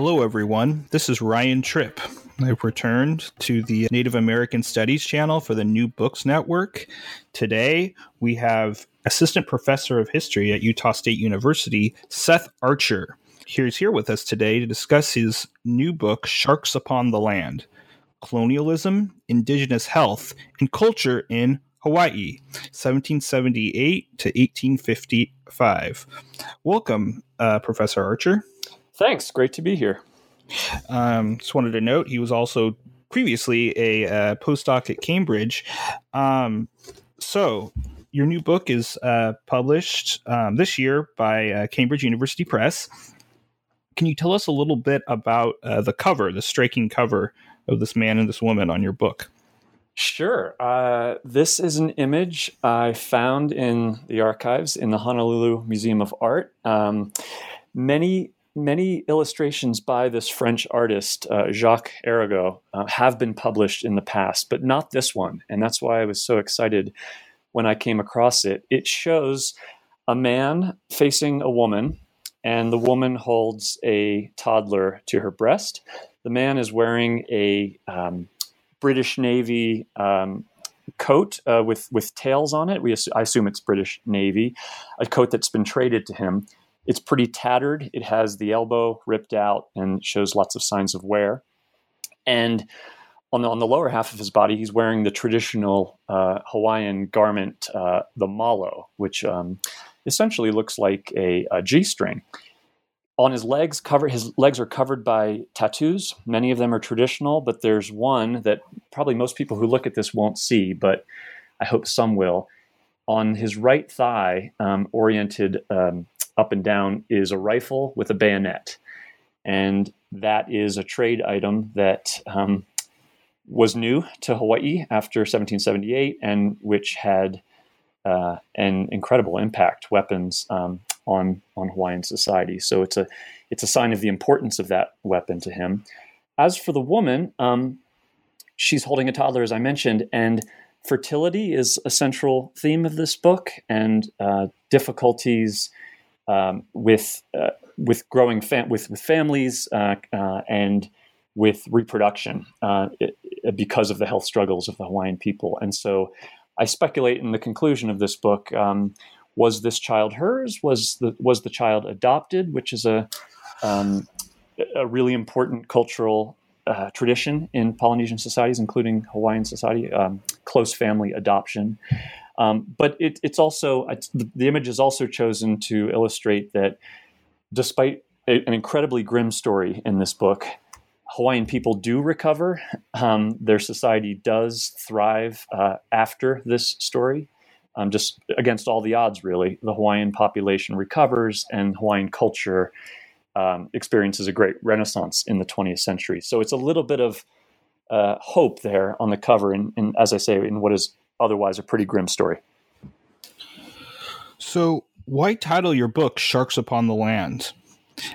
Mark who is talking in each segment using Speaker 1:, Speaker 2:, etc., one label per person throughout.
Speaker 1: Hello, everyone. This is Ryan Tripp. I've returned to the Native American Studies channel for the New Books Network. Today, we have Assistant Professor of History at Utah State University, Seth Archer. He's here with us today to discuss his new book, Sharks Upon the Land Colonialism, Indigenous Health, and Culture in Hawaii, 1778 to 1855. Welcome, uh, Professor Archer.
Speaker 2: Thanks. Great to be here.
Speaker 1: Um, just wanted to note he was also previously a uh, postdoc at Cambridge. Um, so, your new book is uh, published um, this year by uh, Cambridge University Press. Can you tell us a little bit about uh, the cover, the striking cover of this man and this woman on your book?
Speaker 2: Sure. Uh, this is an image I found in the archives in the Honolulu Museum of Art. Um, many many illustrations by this French artist, uh, Jacques Arago, uh, have been published in the past, but not this one. And that's why I was so excited when I came across it. It shows a man facing a woman, and the woman holds a toddler to her breast. The man is wearing a um, British Navy um, coat uh, with with tails on it. We I assume it's British Navy, a coat that's been traded to him. It's pretty tattered. It has the elbow ripped out and shows lots of signs of wear. And on the, on the lower half of his body, he's wearing the traditional uh, Hawaiian garment, uh, the malo, which um, essentially looks like a a G-string. On his legs, cover his legs are covered by tattoos. Many of them are traditional, but there's one that probably most people who look at this won't see, but I hope some will. On his right thigh, um, oriented um, up and down is a rifle with a bayonet. And that is a trade item that um, was new to Hawaii after 1778 and which had uh, an incredible impact weapons um, on on Hawaiian society. So it's a it's a sign of the importance of that weapon to him. As for the woman, um, she's holding a toddler, as I mentioned, and fertility is a central theme of this book, and uh, difficulties um, with uh, with growing fam- with with families uh, uh, and with reproduction uh, it, because of the health struggles of the Hawaiian people. And so, I speculate in the conclusion of this book: um, was this child hers? Was the was the child adopted? Which is a um, a really important cultural uh, tradition in Polynesian societies, including Hawaiian society, um, close family adoption. Um, but it, it's also it's, the, the, image is also chosen to illustrate that despite a, an incredibly grim story in this book, Hawaiian people do recover. Um, their society does thrive uh, after this story. Um, just against all the odds, really, the Hawaiian population recovers, and Hawaiian culture um, experiences a great renaissance in the 20th century. So it's a little bit of uh, hope there on the cover, and, and as I say, in what is otherwise a pretty grim story.
Speaker 1: So, why title your book Sharks Upon the Land?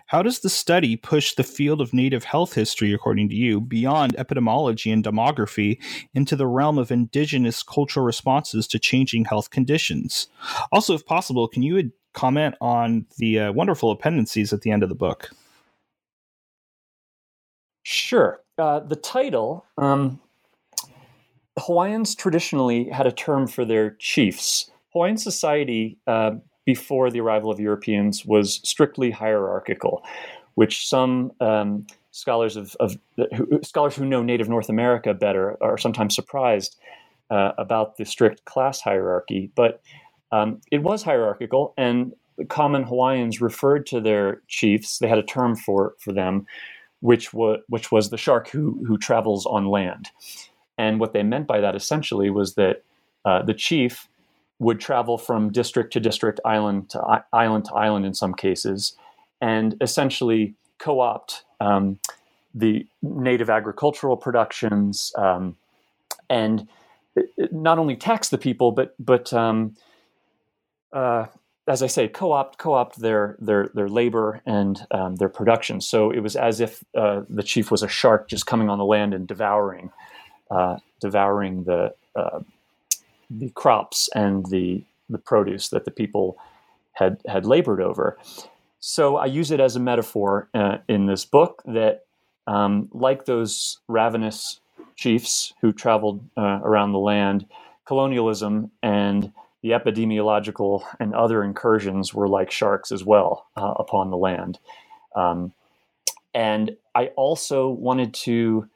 Speaker 1: How does the study push the field of native health history, according to you, beyond epidemiology and demography into the realm of indigenous cultural responses to changing health conditions? Also, if possible, can you comment on the uh, wonderful appendices at the end of the book?
Speaker 2: Sure. Uh, the title um, Hawaiians traditionally had a term for their chiefs. Hawaiian society, uh, before the arrival of Europeans, was strictly hierarchical, which some um, scholars of, of who, scholars who know Native North America better are sometimes surprised uh, about the strict class hierarchy. But um, it was hierarchical, and the common Hawaiians referred to their chiefs. They had a term for for them, which was which was the shark who who travels on land. And what they meant by that essentially was that uh, the chief would travel from district to district, island to island to island in some cases, and essentially co-opt um, the native agricultural productions um, and not only tax the people, but but um, uh, as I say, co-opt co-opt their their their labor and um, their production. So it was as if uh, the chief was a shark just coming on the land and devouring uh, devouring the uh, the crops and the the produce that the people had had labored over. So I use it as a metaphor uh, in this book that, um, like those ravenous chiefs who traveled uh, around the land, colonialism and the epidemiological and other incursions were like sharks as well uh, upon the land. Um, and I also wanted to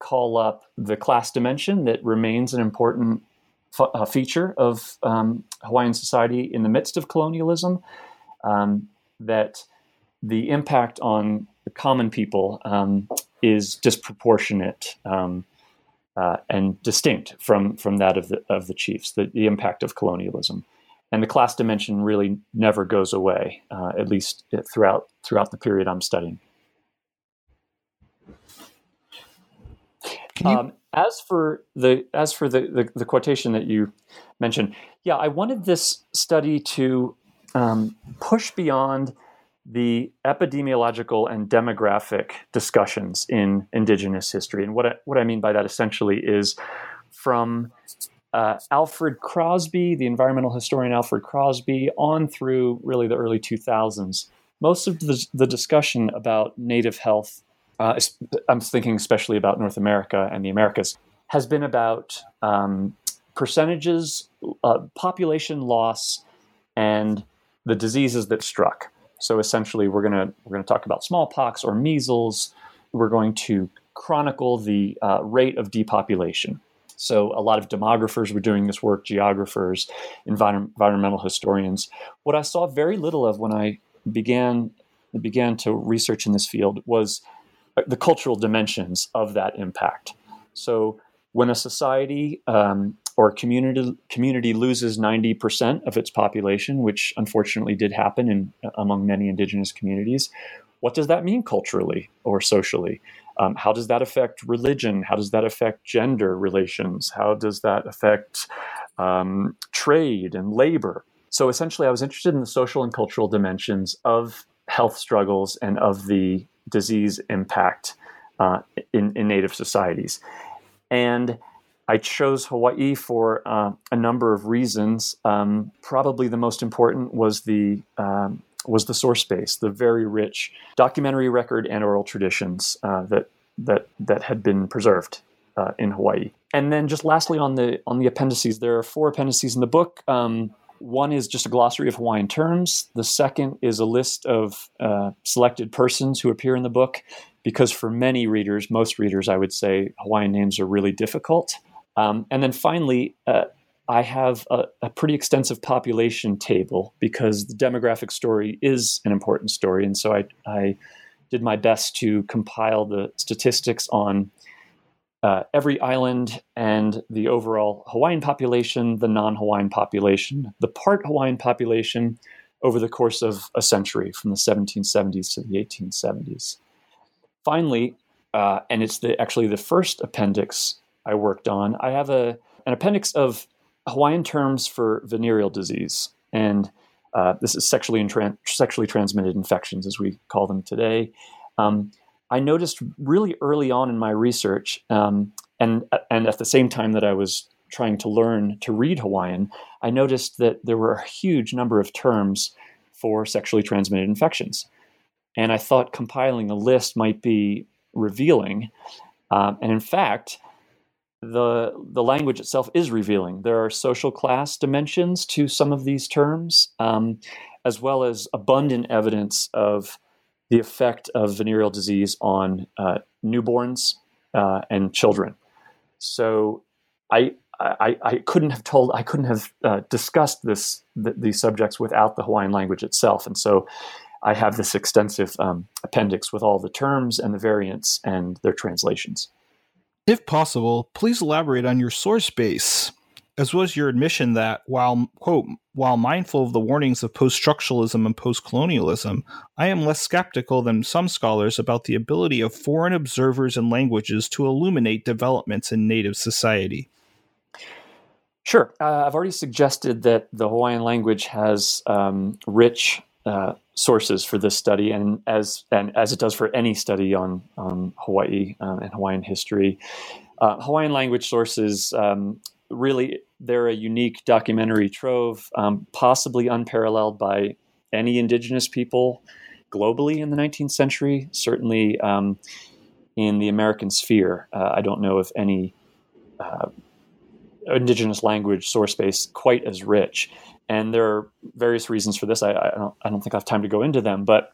Speaker 2: call up the class dimension that remains an important f- uh, feature of um, Hawaiian society in the midst of colonialism. Um, that the impact on the common people um, is disproportionate. Um, uh, and distinct from from that of the of the chiefs, the, the impact of colonialism, and the class dimension really never goes away, uh, at least throughout throughout the period I'm studying. You... Um, as for the as for the, the, the quotation that you mentioned, yeah, I wanted this study to um, push beyond the epidemiological and demographic discussions in indigenous history. And what I, what I mean by that essentially is from uh, Alfred Crosby, the environmental historian Alfred Crosby, on through really the early 2000s. Most of the, the discussion about native health, uh, I'm thinking especially about North America and the Americas, has been about um, percentages, uh, population loss, and the diseases that struck. So essentially, we're gonna we're gonna talk about smallpox or measles. We're going to chronicle the uh, rate of depopulation. So a lot of demographers were doing this work, geographers, envir- environmental historians. What I saw very little of when I began began to research in this field was uh, the cultural dimensions of that impact. So when a society um, or community community loses 90% of its population, which unfortunately did happen in among many indigenous communities, what does that mean culturally or socially? Um, how does that affect religion? How does that affect gender relations? How does that affect um, trade and labor? So essentially, I was interested in the social and cultural dimensions of health struggles and of the disease impact uh, in, in Native societies. And I chose Hawaii for uh, a number of reasons. Um, probably the most important was the um, was the source base, the very rich documentary record and oral traditions uh, that that that had been preserved uh, in Hawaii. And then, just lastly, on the on the appendices, there are four appendices in the book. Um, one is just a glossary of Hawaiian terms. The second is a list of uh, selected persons who appear in the book, because for many readers, most readers, I would say, Hawaiian names are really difficult. Um, and then finally, uh, I have a, a, pretty extensive population table because the demographic story is an important story. And so I, I did my best to compile the statistics on uh, every island and the overall Hawaiian population, the non Hawaiian population, the part Hawaiian population over the course of a century from the 1770s to the 1870s. Finally, uh, and it's the, actually the first appendix I worked on, I have a an appendix of Hawaiian terms for venereal disease, and uh, this is sexually and sexually transmitted infections, as we call them today. Um, I noticed really early on in my research, um, and and at the same time that I was trying to learn to read Hawaiian, I noticed that there were a huge number of terms for sexually transmitted infections, and I thought compiling a list might be revealing. Um, and in fact, the the language itself is revealing. There are social class dimensions to some of these terms, um, as well as abundant evidence of the effect of venereal disease on uh, newborns uh, and children. So, I, I, I couldn't have told I couldn't have uh, discussed this th- these subjects without the Hawaiian language itself, and so. I have this extensive um, appendix with all the terms and the variants and their translations.
Speaker 1: If possible, please elaborate on your source base. as well as your admission that while quote while mindful of the warnings of post-structuralism and post-colonialism i am less skeptical than some scholars about the ability of foreign observers and languages to illuminate developments in native society
Speaker 2: sure uh, i've already suggested that the hawaiian language has um, rich uh, sources for this study, and as and as it does for any study on on Hawaii um, and Hawaiian history, uh, Hawaiian language sources um, really they're a unique documentary trove, um, possibly unparalleled by any indigenous people globally in the 19th century. Certainly um, in the American sphere, uh, I don't know if any. Uh, indigenous language source base quite as rich and there are various reasons for this. I, I, don't, I don't think I have time to go into them, but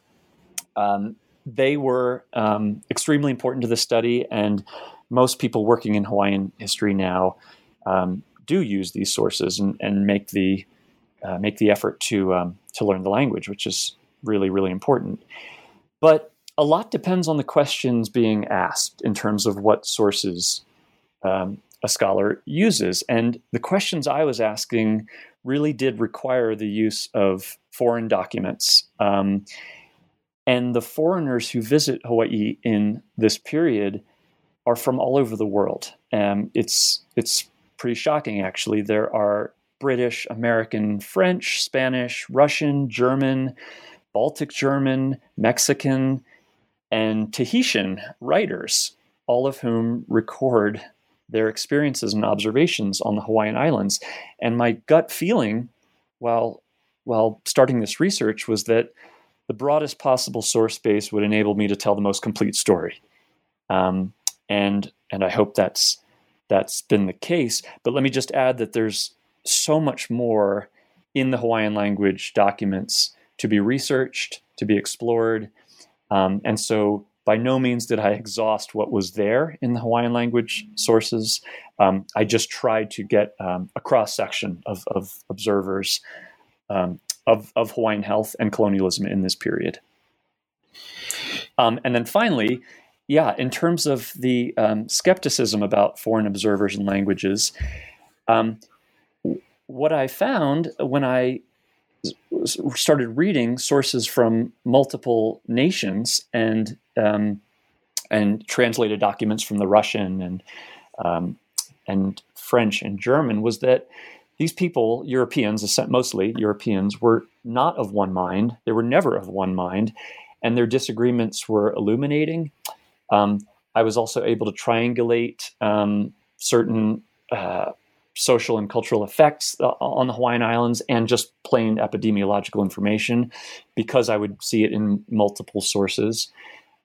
Speaker 2: um, they were um, extremely important to the study, and most people working in Hawaiian history now um, do use these sources and, and make the uh, make the effort to um, to learn the language, which is really really important. But a lot depends on the questions being asked in terms of what sources um, a scholar uses, and the questions I was asking really did require the use of foreign documents. Um, and the foreigners who visit Hawaii in this period are from all over the world. Um, it's it's pretty shocking, actually. There are British, American, French, Spanish, Russian, German, Baltic German, Mexican, and Tahitian writers, all of whom record their experiences and observations on the Hawaiian Islands. And my gut feeling while while starting this research was that the broadest possible source base would enable me to tell the most complete story. Um, and and I hope that's that's been the case. But let me just add that there's so much more in the Hawaiian language documents to be researched, to be explored. Um, and so by no means did I exhaust what was there in the Hawaiian language sources. Um, I just tried to get um, a cross section of, of, observers um, of, of, Hawaiian health and colonialism in this period. Um, and then finally, yeah, in terms of the um, skepticism about foreign observers and languages, um, what I found when I started reading sources from multiple nations and um, and translated documents from the Russian and um, and French and German was that these people, Europeans, mostly Europeans, were not of one mind. They were never of one mind, and their disagreements were illuminating. Um, I was also able to triangulate um, certain uh, social and cultural effects uh, on the Hawaiian Islands and just plain epidemiological information because I would see it in multiple sources.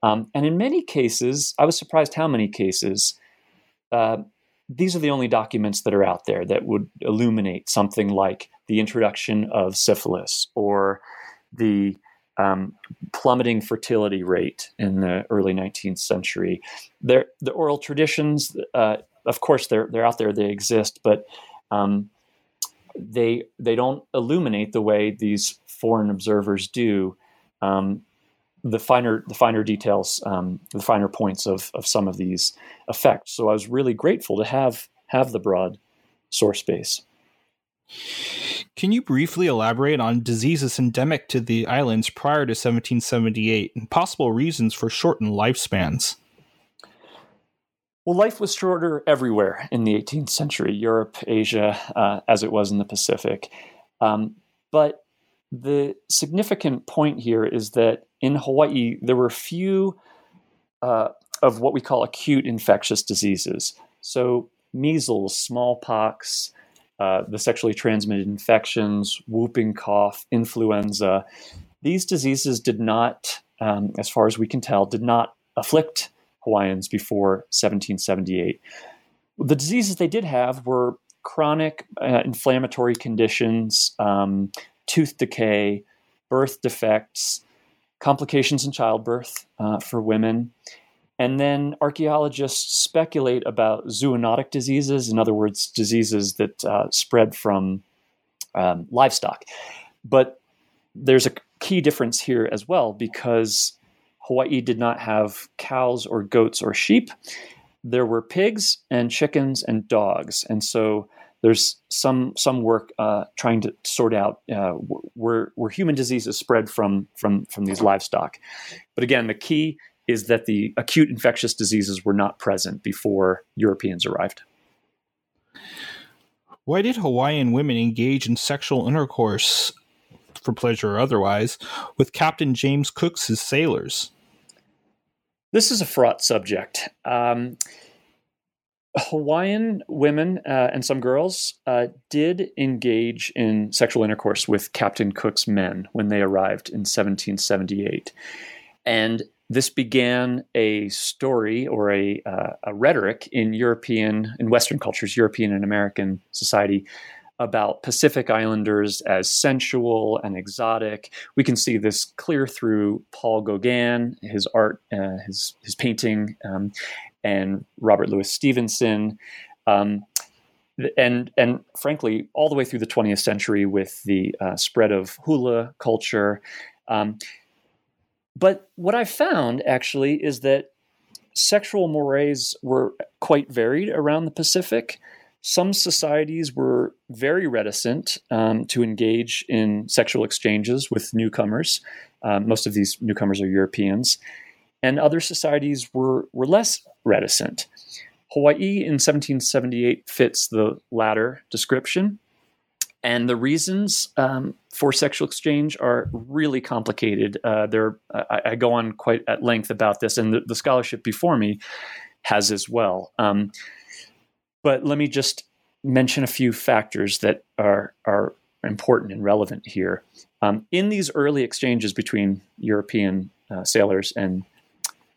Speaker 2: Um, and in many cases, I was surprised how many cases uh, these are the only documents that are out there that would illuminate something like the introduction of syphilis or the um, plummeting fertility rate in the early 19th century. There, the oral traditions, uh, of course, they're they're out there, they exist, but um, they they don't illuminate the way these foreign observers do. Um, the finer the finer details, um, the finer points of of some of these effects. So I was really grateful to have have the broad source base.
Speaker 1: Can you briefly elaborate on diseases endemic to the islands prior to 1778 and possible reasons for shortened lifespans?
Speaker 2: Well, life was shorter everywhere in the 18th century, Europe, Asia, uh, as it was in the Pacific. Um, but the significant point here is that in Hawaii, there were few uh, of what we call acute infectious diseases. So, measles, smallpox, uh, the sexually transmitted infections, whooping cough, influenza, these diseases did not, um, as far as we can tell, did not afflict Hawaiians before 1778. The diseases they did have were chronic uh, inflammatory conditions, um, tooth decay, birth defects, complications in childbirth uh, for women. And then archaeologists speculate about zoonotic diseases, in other words, diseases that uh, spread from um, livestock. But there's a key difference here as well because Hawaii did not have cows or goats or sheep. There were pigs and chickens and dogs. And so there's some some work uh, trying to sort out uh, where where human diseases spread from from from these livestock. But again, the key is that the acute infectious diseases were not present before Europeans arrived.
Speaker 1: Why did Hawaiian women engage in sexual intercourse, for pleasure or otherwise, with Captain James Cook's sailors?
Speaker 2: This is a fraught subject. Um, Hawaiian women uh, and some girls uh, did engage in sexual intercourse with Captain Cook's men when they arrived in 1778. And this began a story or a, uh, a rhetoric in European, in Western cultures, European and American society, about Pacific Islanders as sensual and exotic. We can see this clear through Paul Gauguin, his art, uh, his his painting, um, and Robert Louis Stevenson. Um, and and frankly, all the way through the 20th century, with the uh, spread of hula culture. Um, but what I found actually is that sexual mores were quite varied around the Pacific. Some societies were very reticent um, to engage in sexual exchanges with newcomers. Um, most of these newcomers are Europeans and other societies were, were less reticent. Hawaii in 1778 fits the latter description. And the reasons um, for sexual exchange are really complicated. Uh, there, I, I, go on quite at length about this, and the, the scholarship before me has as well. Um, but let me just mention a few factors that are are important and relevant here. Um, in these early exchanges between European uh, sailors and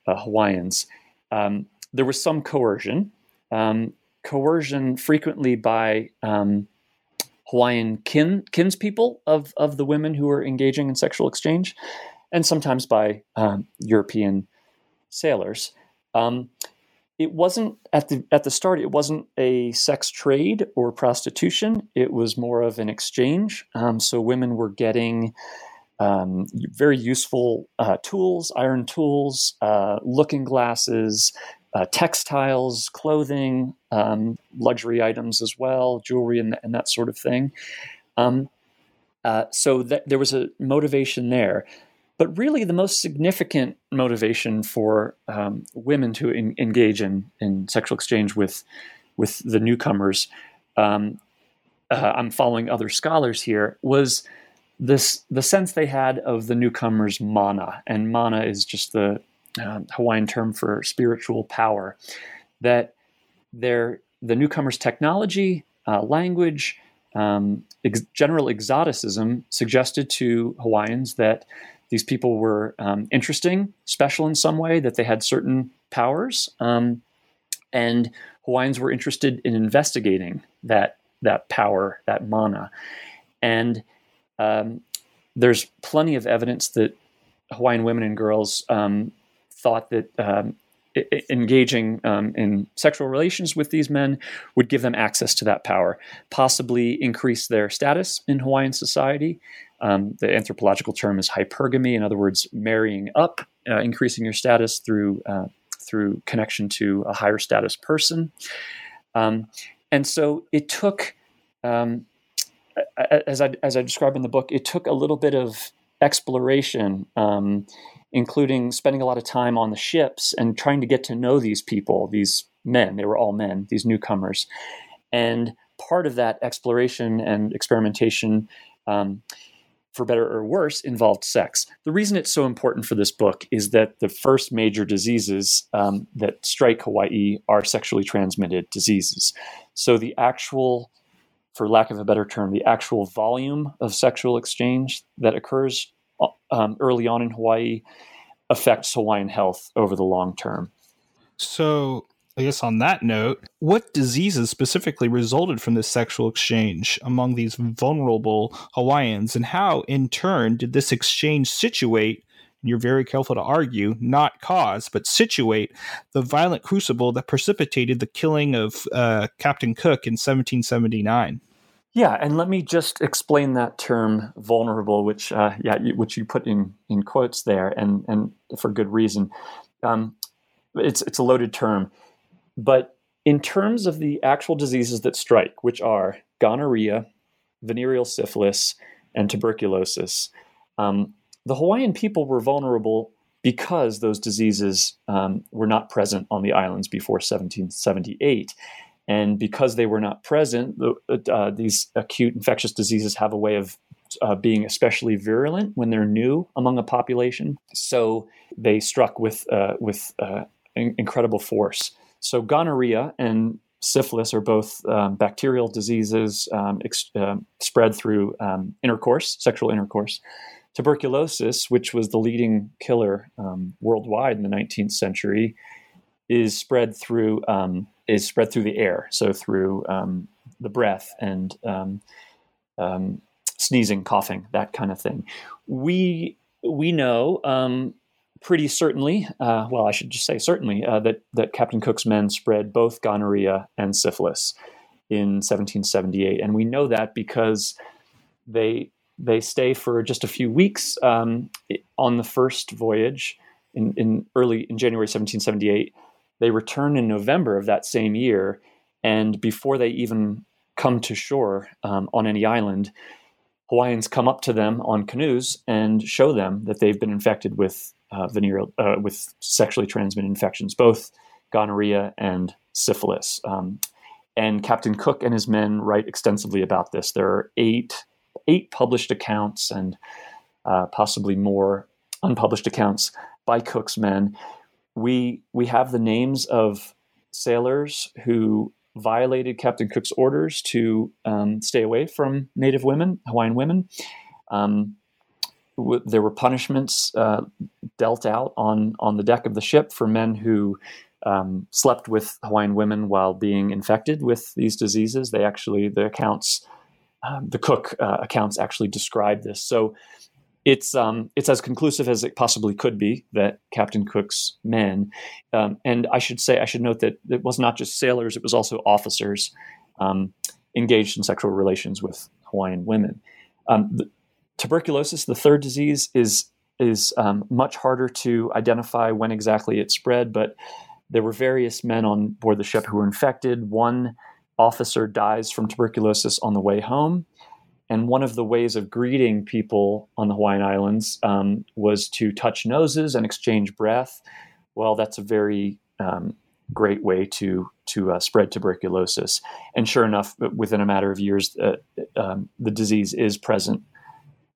Speaker 2: uh, Hawaiians, um, there was some coercion. Um, coercion frequently by um, Hawaiian kin kinspeople of of the women who were engaging in sexual exchange, and sometimes by um, European sailors. It wasn't at the at the start. It wasn't a sex trade or prostitution. It was more of an exchange. Um, so women were getting um, very useful uh, tools, iron tools, uh, looking glasses, uh, textiles, clothing, um, luxury items as well, jewelry, and, and that sort of thing. Um, uh, so that, there was a motivation there. But really, the most significant motivation for um, women to in, engage in, in sexual exchange with, with the newcomers, um, uh, I'm following other scholars here, was this the sense they had of the newcomers mana. And mana is just the uh, hawaiian term for spiritual power. That their the newcomers technology uh, language um, ex- general exoticism suggested to hawaiians that these people were um, interesting special in some way that they had certain powers um, and hawaiians were interested in investigating that that power that mana and um, there's plenty of evidence that Hawaiian women and girls um, thought that um, I- engaging um, in sexual relations with these men would give them access to that power, possibly increase their status in Hawaiian society. Um, the anthropological term is hypergamy, in other words, marrying up, uh, increasing your status through uh, through connection to a higher status person. Um, and so it took um, as I as I describe in the book, it took a little bit of exploration, um, including spending a lot of time on the ships and trying to get to know these people, these men. They were all men, these newcomers, and part of that exploration and experimentation. Um, for better or worse, involved sex. The reason it's so important for this book is that the first major diseases um, that strike Hawaii are sexually transmitted diseases. So the actual for lack of a better term, the actual volume of sexual exchange that occurs um, early on in Hawaii affects Hawaiian health over the long term.
Speaker 1: So, I guess on that note, what diseases specifically resulted from this sexual exchange among these vulnerable Hawaiians, and how, in turn, did this exchange situate And you're very careful to argue, not cause, but situate the violent crucible that precipitated the killing of uh, Captain Cook in 1779.
Speaker 2: Yeah, and let me just explain that term "vulnerable," which uh, yeah, which you put in in quotes there, and and for good reason. Um, it's it's a loaded term, but in terms of the actual diseases that strike, which are gonorrhea, venereal syphilis, and tuberculosis, um, the Hawaiian people were vulnerable because those diseases um, were not present on the islands before 1778. And because they were not present, uh, these acute infectious diseases have a way of uh, being especially virulent when they're new among a population. So they struck with uh, with uh, in- incredible force. So gonorrhea and syphilis are both um, bacterial diseases um, ex- uh, spread through um, intercourse, sexual intercourse. Tuberculosis, which was the leading killer um, worldwide in the 19th century, is spread through is spread through the air, so through the breath and sneezing, coughing, that kind of thing. We we know um, pretty certainly, uh, well, I should just say certainly, uh, that that Captain Cook's men spread both gonorrhea and syphilis in 1778, and we know that because they they stay for just a few weeks um, on the first voyage in, in early in January 1778. They return in November of that same year, and before they even come to shore um, on any island, Hawaiians come up to them on canoes and show them that they've been infected with uh, venereal uh, with sexually transmitted infections, both gonorrhea and syphilis. Um, and Captain Cook and his men write extensively about this. There are eight eight published accounts and uh, possibly more unpublished accounts by Cook's men. We we have the names of sailors who violated Captain Cook's orders to um, stay away from Native women, Hawaiian women. Um, w- there were punishments uh, dealt out on on the deck of the ship for men who um, slept with Hawaiian women while being infected with these diseases. They actually the accounts, um, the Cook uh, accounts actually describe this. So it's um, it's as conclusive as it possibly could be that Captain Cook's men, um, and I should say I should note that it was not just sailors; it was also officers um, engaged in sexual relations with Hawaiian women. Um, tuberculosis, the third disease, is is um, much harder to identify when exactly it spread, but there were various men on board the ship who were infected. One officer dies from tuberculosis on the way home. And one of the ways of greeting people on the Hawaiian Islands um, was to touch noses and exchange breath. Well, that's a very um, great way to to uh, spread tuberculosis. And sure enough, within a matter of years, uh, um, the disease is present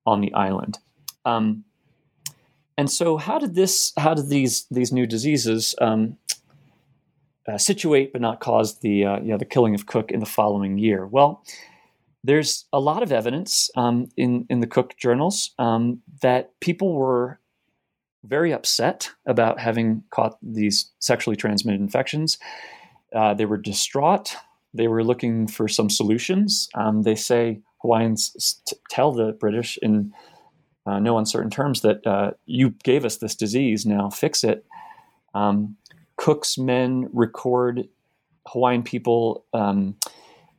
Speaker 2: on the island. Um, and so, how did this? How did these these new diseases um, uh, situate but not cause the uh, you know, the killing of Cook in the following year? Well there's a lot of evidence um, in in the Cook journals um, that people were very upset about having caught these sexually transmitted infections. Uh, they were distraught. They were looking for some solutions. Um, they say Hawaiians t- tell the British in uh, no uncertain terms that uh, you gave us this disease, now fix it. Um, Cook's men record Hawaiian people um,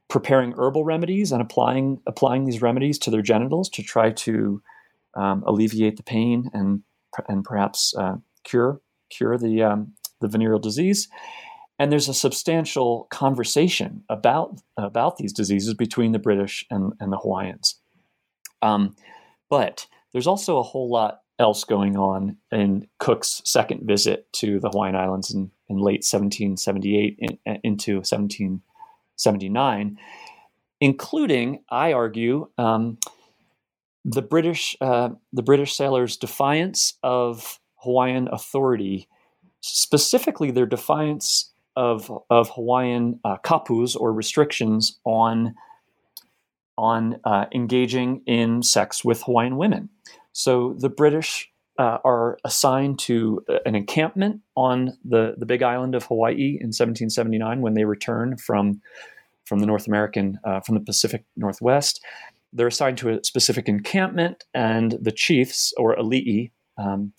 Speaker 2: preparing herbal remedies and applying applying these remedies to their genitals to try to um, alleviate the pain and and perhaps uh, cure cure the um, the venereal disease. And there's a substantial conversation about about these diseases between the British and, and the Hawaiians. Um, but there's also a whole lot else going on in Cook's second visit to the Hawaiian Islands in, in late 1778 in, into 1779, including, I argue, um, the British uh, the British sailors' defiance of Hawaiian authority, specifically their defiance of of Hawaiian uh, kapus or restrictions on on uh, engaging in sex with Hawaiian women. So the British uh, are assigned to uh, an encampment on the, the big island of Hawaii in 1779 when they return from, from the North American, uh, from the Pacific Northwest. They're assigned to a specific encampment, and the chiefs, or alii, um,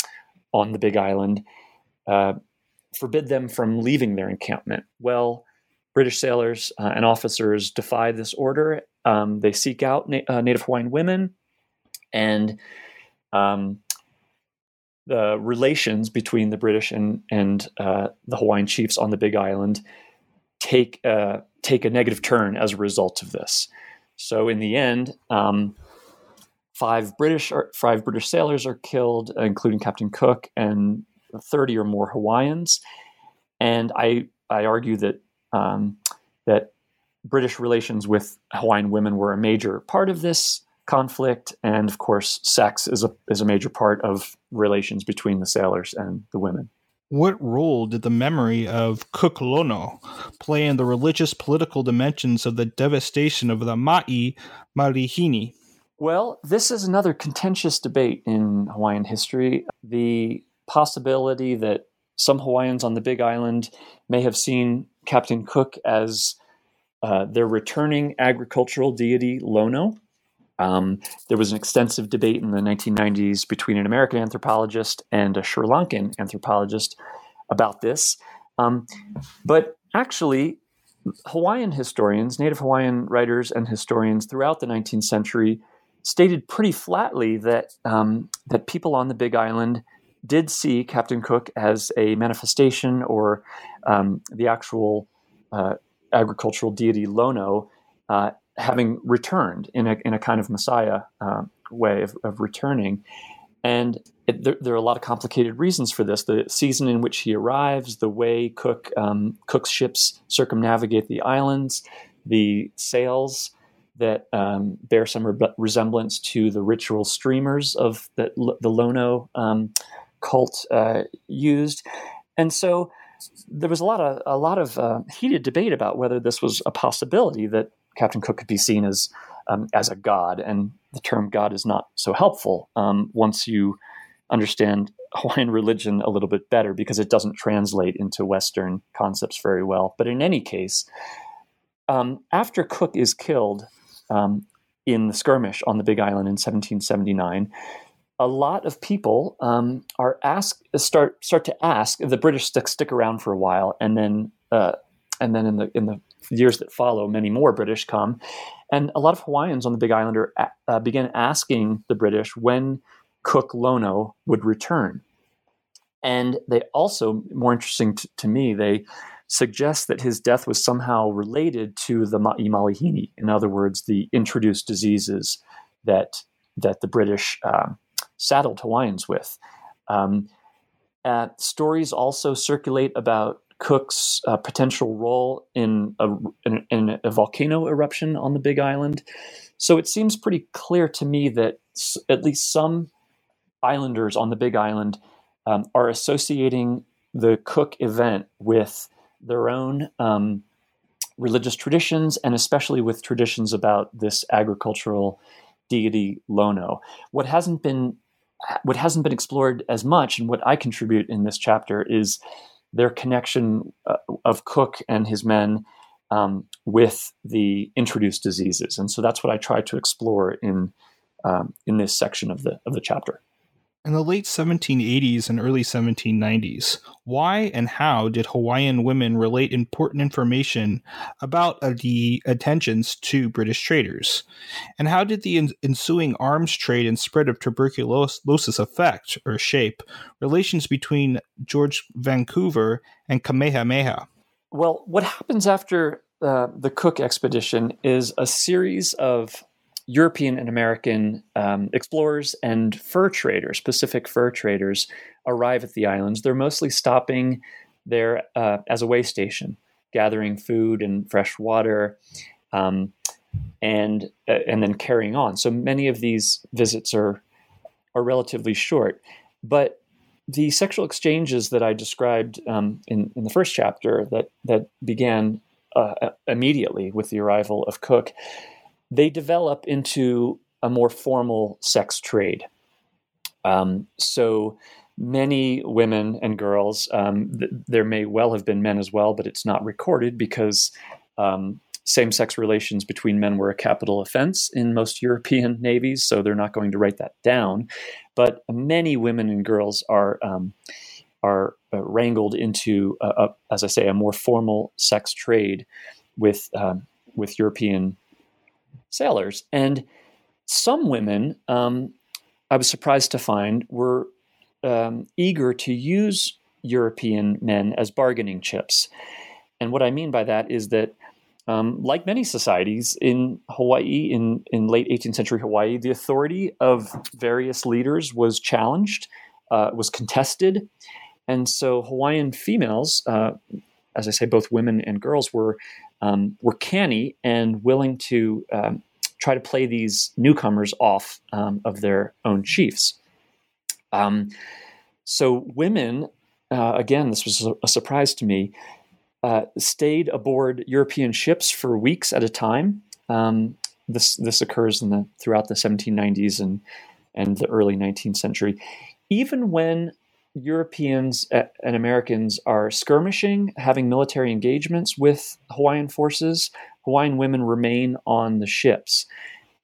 Speaker 2: on the big island, uh, forbid them from leaving their encampment. Well, British sailors uh, and officers defy this order. Um, they seek out na- uh, Native Hawaiian women and um, the relations between the British and and uh, the Hawaiian chiefs on the Big Island take a, take a negative turn as a result of this. So in the end, um, five British five British sailors are killed, including Captain Cook, and thirty or more Hawaiians. And I I argue that um, that British relations with Hawaiian women were a major part of this conflict, and of course, sex is a is a major part of relations between the sailors and the women.
Speaker 1: What role did the memory of Cook Lono play in the religious political dimensions of the devastation of the Ma'i Malihini?
Speaker 2: Well, this is another contentious debate in Hawaiian history. The possibility that some Hawaiians on the Big Island may have seen Captain Cook as uh, their returning agricultural deity Lono. Um, there was an extensive debate in the 1990s between an American anthropologist and a Sri Lankan anthropologist about this. Um, but actually, Hawaiian historians, Native Hawaiian writers and historians throughout the 19th century stated pretty flatly that um, that people on the Big Island did see Captain Cook as a manifestation or um, the actual uh, agricultural deity Lono uh, having returned in a, in a kind of Messiah uh, way of, of, returning. And it, there, there, are a lot of complicated reasons for this. The season in which he arrives, the way Cook um, Cook's ships circumnavigate the islands, the sails that um, bear some re- resemblance to the ritual streamers of the, the Lono um, cult uh, used. And so there was a lot of a lot of uh, heated debate about whether this was a possibility that Captain Cook could be seen as um, as a god, and the term god is not so helpful um, once you understand Hawaiian religion a little bit better because it doesn't translate into Western concepts very well. But in any case, um, after Cook is killed um, in the skirmish on the Big Island in 1779, a lot of people um, are ask start start to ask. The British stick stick around for a while, and then uh, and then in the in the years that follow, many more British come, and a lot of Hawaiians on the Big Island are, uh, began asking the British when Cook Lono would return, and they also more interesting t- to me they suggest that his death was somehow related to the Ma'i Malihini, in other words, the introduced diseases that that the British um, saddled Hawaiians with. Um, uh, stories also circulate about Cook's uh, potential role in a, in, in a, volcano eruption on the Big Island. So it seems pretty clear to me that s- at least some islanders on the Big Island um, are associating the Cook event with their own um, religious traditions and especially with traditions about this agricultural deity Lono. What hasn't been what hasn't been explored as much and what I contribute in this chapter is their connection uh, of Cook and his men um, with the introduced diseases, and so that's what I try to explore in um, in this section of the of the chapter.
Speaker 1: In the late 1780s and early 1790s, why and how did Hawaiian women relate important information about uh, the attentions to British traders? And how did the ensuing arms trade and spread of tuberculosis affect or shape relations between George Vancouver and Kamehameha?
Speaker 2: Well, what happens after uh, the Cook expedition is a series of European and American um, explorers and fur traders, Pacific fur traders, arrive at the islands. They're mostly stopping there uh, as a way station, gathering food and fresh water, um, and uh, and then carrying on. So many of these visits are are relatively short, but the sexual exchanges that I described um, in in the first chapter that that began uh, immediately with the arrival of Cook they develop into a more formal sex trade. Um, so many women and girls, um, th- there may well have been men as well, but it's not recorded because um, same sex relations between men were a capital offense in most European navies, so they're not going to write that down. But many women and girls are. Um, are uh, wrangled into, a, as I say, a more formal sex trade with um, with European sailors. And some women, um, I was surprised to find, were um, eager to use European men as bargaining chips. and what I mean by that is that, um, like many societies in Hawaii, in, in late 18th century Hawaii, the authority of various leaders was challenged, uh, was contested. And so Hawaiian females, uh, as I say, both women and girls, were, um, were canny and willing to um, try to play these newcomers off um, of their own chiefs. Um, so women, uh, again, this was a surprise to me, uh, stayed aboard European ships for weeks at a time. Um, this this occurs in the throughout the 1790s and and the early 19th century. Even when Europeans and Americans are skirmishing, having military engagements with Hawaiian forces, Hawaiian women remain on the ships.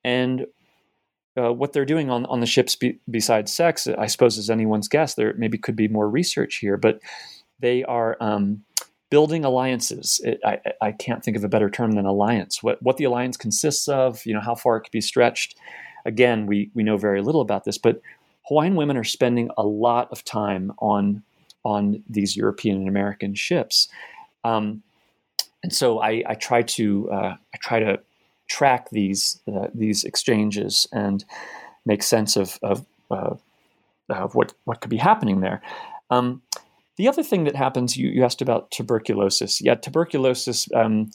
Speaker 2: And uh, what they're doing on, on the ships be, besides sex, I suppose, is anyone's guess. There maybe could be more research here, but they are um, building alliances. It, I, I can't think of a better term than alliance. What what the alliance consists of, you know, how far it could be stretched. Again, we we know very little about this, but Hawaiian women are spending a lot of time on on these European and American ships, um, and so I, I try to uh, I try to track these uh, these exchanges and make sense of of, uh, of what what could be happening there. Um, the other thing that happens, you, you asked about tuberculosis. Yeah, tuberculosis um,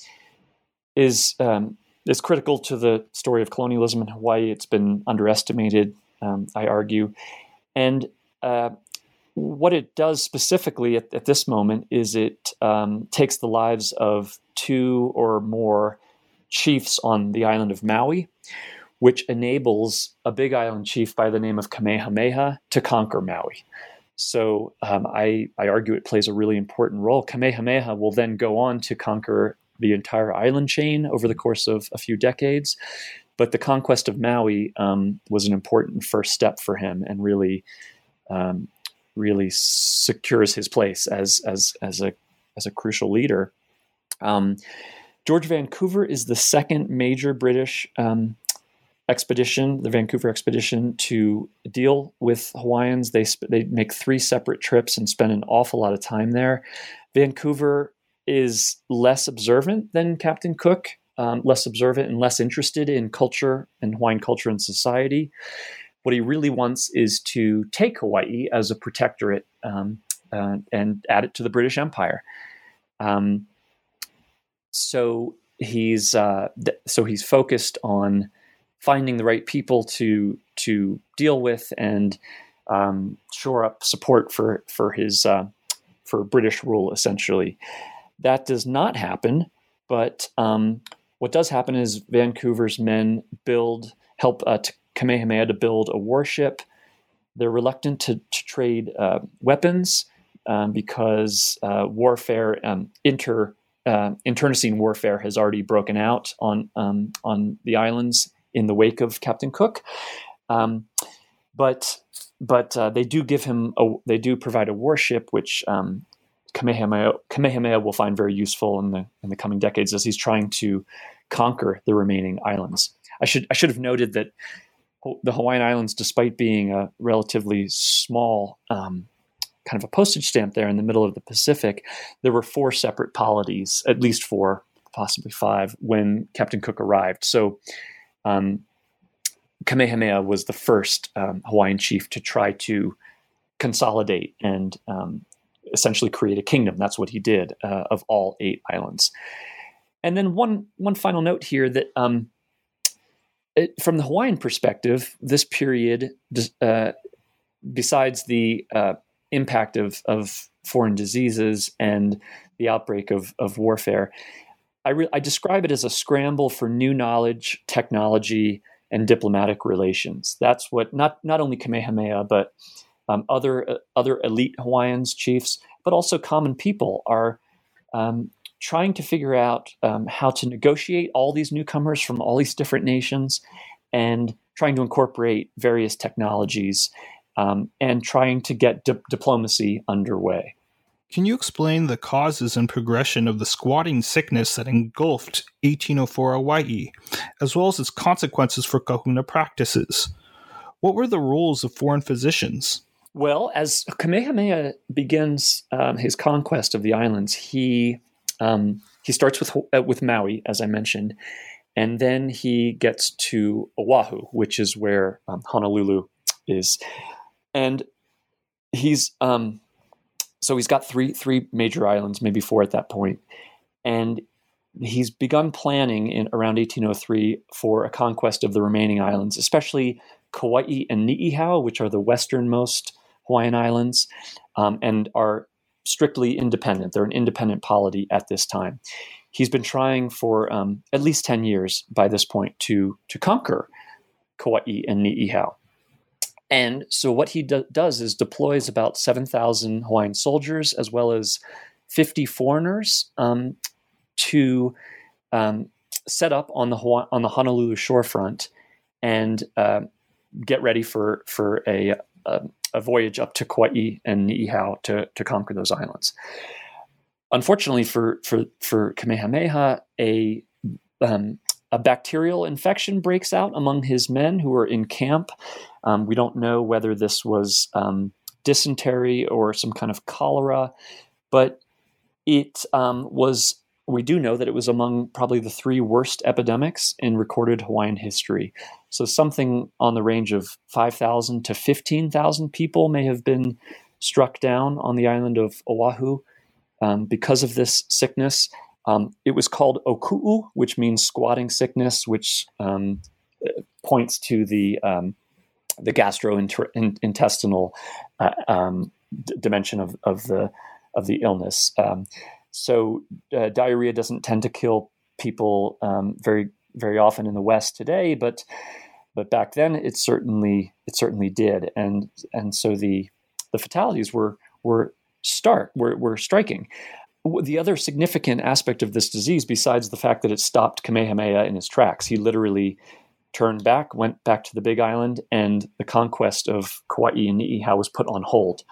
Speaker 2: is um, is critical to the story of colonialism in Hawaii. It's been underestimated, um, I argue, and uh, what it does specifically at, at this moment is it um, takes the lives of two or more chiefs on the island of Maui, which enables a big island chief by the name of Kamehameha to conquer Maui. So um, I, I argue it plays a really important role. Kamehameha will then go on to conquer the entire island chain over the course of a few decades. But the conquest of Maui um, was an important first step for him and really, um, really secures his place as, as, as, a, as a crucial leader. Um, George Vancouver is the second major British um, expedition, the Vancouver expedition, to deal with Hawaiians. They sp- they make three separate trips and spend an awful lot of time there. Vancouver is less observant than Captain Cook, um, less observant and less interested in culture and Hawaiian culture and society. What he really wants is to take Hawaii as a protectorate um, uh, and add it to the British Empire. Um, so he's uh, th- so he's focused on finding the right people to to deal with and um, shore up support for for his uh, for British rule. Essentially, that does not happen. But um, what does happen is Vancouver's men build help uh, Kamehameha to build a warship. They're reluctant to, to trade uh, weapons um, because uh, warfare um, inter uh, internecine warfare has already broken out on um, on the islands in the wake of Captain Cook. Um, but but uh, they do give him a, they do provide a warship which um, Kamehameha, Kamehameha will find very useful in the in the coming decades as he's trying to conquer the remaining islands. I should I should have noted that the Hawaiian Islands, despite being a relatively small um, kind of a postage stamp there in the middle of the Pacific, there were four separate polities, at least four, possibly five, when Captain Cook arrived. So um, Kamehameha was the first um, Hawaiian chief to try to consolidate and um, essentially create a kingdom. That's what he did uh, of all eight islands. And then one one final note here that um, it, from the Hawaiian perspective, this period, uh, besides the uh, impact of, of foreign diseases and the outbreak of, of warfare, I, re- I describe it as a scramble for new knowledge, technology, and diplomatic relations. That's what not not only Kamehameha, but um, other uh, other elite Hawaiians, chiefs, but also common people are um, trying to figure out um, how to negotiate all these newcomers from all these different nations, and trying to incorporate various technologies um, and trying to get di- diplomacy underway.
Speaker 1: Can you explain the causes and progression of the squatting sickness that engulfed 1804 Hawaii, as well as its consequences for kahuna practices? What were the roles of foreign physicians?
Speaker 2: Well, as Kamehameha begins um, his conquest of the islands, he Um, he starts with uh, with Maui, as I mentioned, and then he gets to Oahu, which is where um, Honolulu is, and he's um, so he's got three three major islands, maybe four at that point. and he's begun planning in around 1803 for a conquest of the remaining islands, especially Kauai and Niihau, which are the westernmost Hawaiian islands, um, and are strictly independent. They're an independent polity at this time. He's been trying for um, at least 10 years by this point to, to conquer Kauai and Niihau. And so what he do- does is deploys about 7,000 Hawaiian soldiers as well as 50 foreigners um, to um, set up on the Hawaii, on the Honolulu shorefront and uh, get ready for for a, a, a voyage up to Kauai and Niihau to to conquer those islands. Unfortunately for for for Kamehameha, a um, a bacterial infection breaks out among his men who are in camp. Um, we don't know whether this was um, dysentery or some kind of cholera, but it um, was we do know that it was among probably the three worst epidemics in recorded Hawaiian history. So something on the range of 5,000 to 15,000 people may have been struck down on the island of Oahu um, because of this sickness. Um, it was called oku'u, which means squatting sickness, which um, points to the um, the gastrointestinal uh, um, d- dimension of, of the of the illness. Um, so uh, diarrhea doesn't tend to kill people um, very very often in the West today, but but back then it certainly it certainly did, and and so the the fatalities were were stark were were striking. The other significant aspect of this disease, besides the fact that it stopped Kamehameha in his tracks, he literally turned back, went back to the Big Island, and the conquest of Kauai and Niihau was put on hold,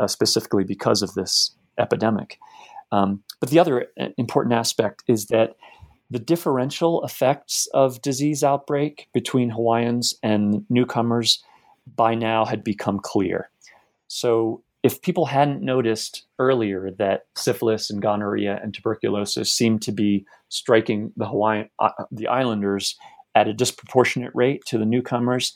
Speaker 2: uh, specifically because of this epidemic. Um, but the other uh, important aspect is that the differential effects of disease outbreak between Hawaiians and newcomers by now had become clear. So, if people hadn't noticed earlier that syphilis and gonorrhea and tuberculosis seemed to be striking the Hawaiian uh, the islanders at a disproportionate rate to the newcomers,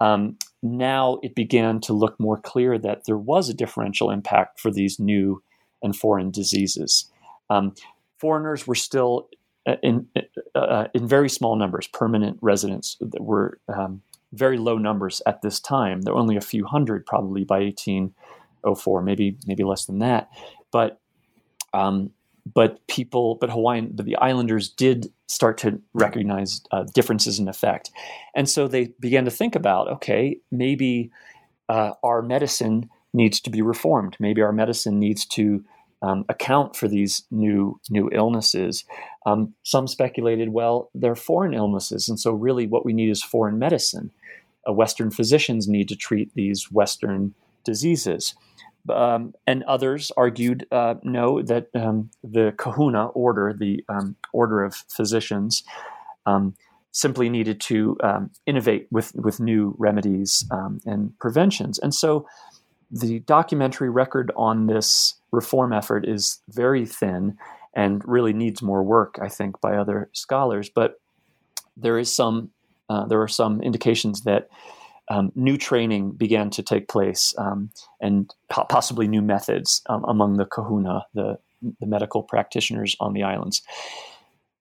Speaker 2: um, now it began to look more clear that there was a differential impact for these new and foreign diseases. Um, foreigners were still uh, in uh, uh, in very small numbers, permanent residents that were um, very low numbers at this time. There were only a few hundred, probably by 1804, maybe maybe less than that. But um, but people, but Hawaiian, but the islanders did start to recognize uh, differences in effect, and so they began to think about, okay, maybe uh, our medicine needs to be reformed. Maybe our medicine needs to um, account for these new new illnesses. Um, some speculated, well, they're foreign illnesses, and so really what we need is foreign medicine. Uh, Western physicians need to treat these Western diseases. Um, and others argued uh, no, that um, the kahuna order, the um, order of physicians, um, simply needed to innovate with, with new remedies and preventions. And so the documentary record on this reform effort is very thin and really needs more work, I think, by other scholars. But there is some, uh, there are some indications that um, new training began to take place um, and po- possibly new methods um, among the kahuna, the, the medical practitioners on the islands.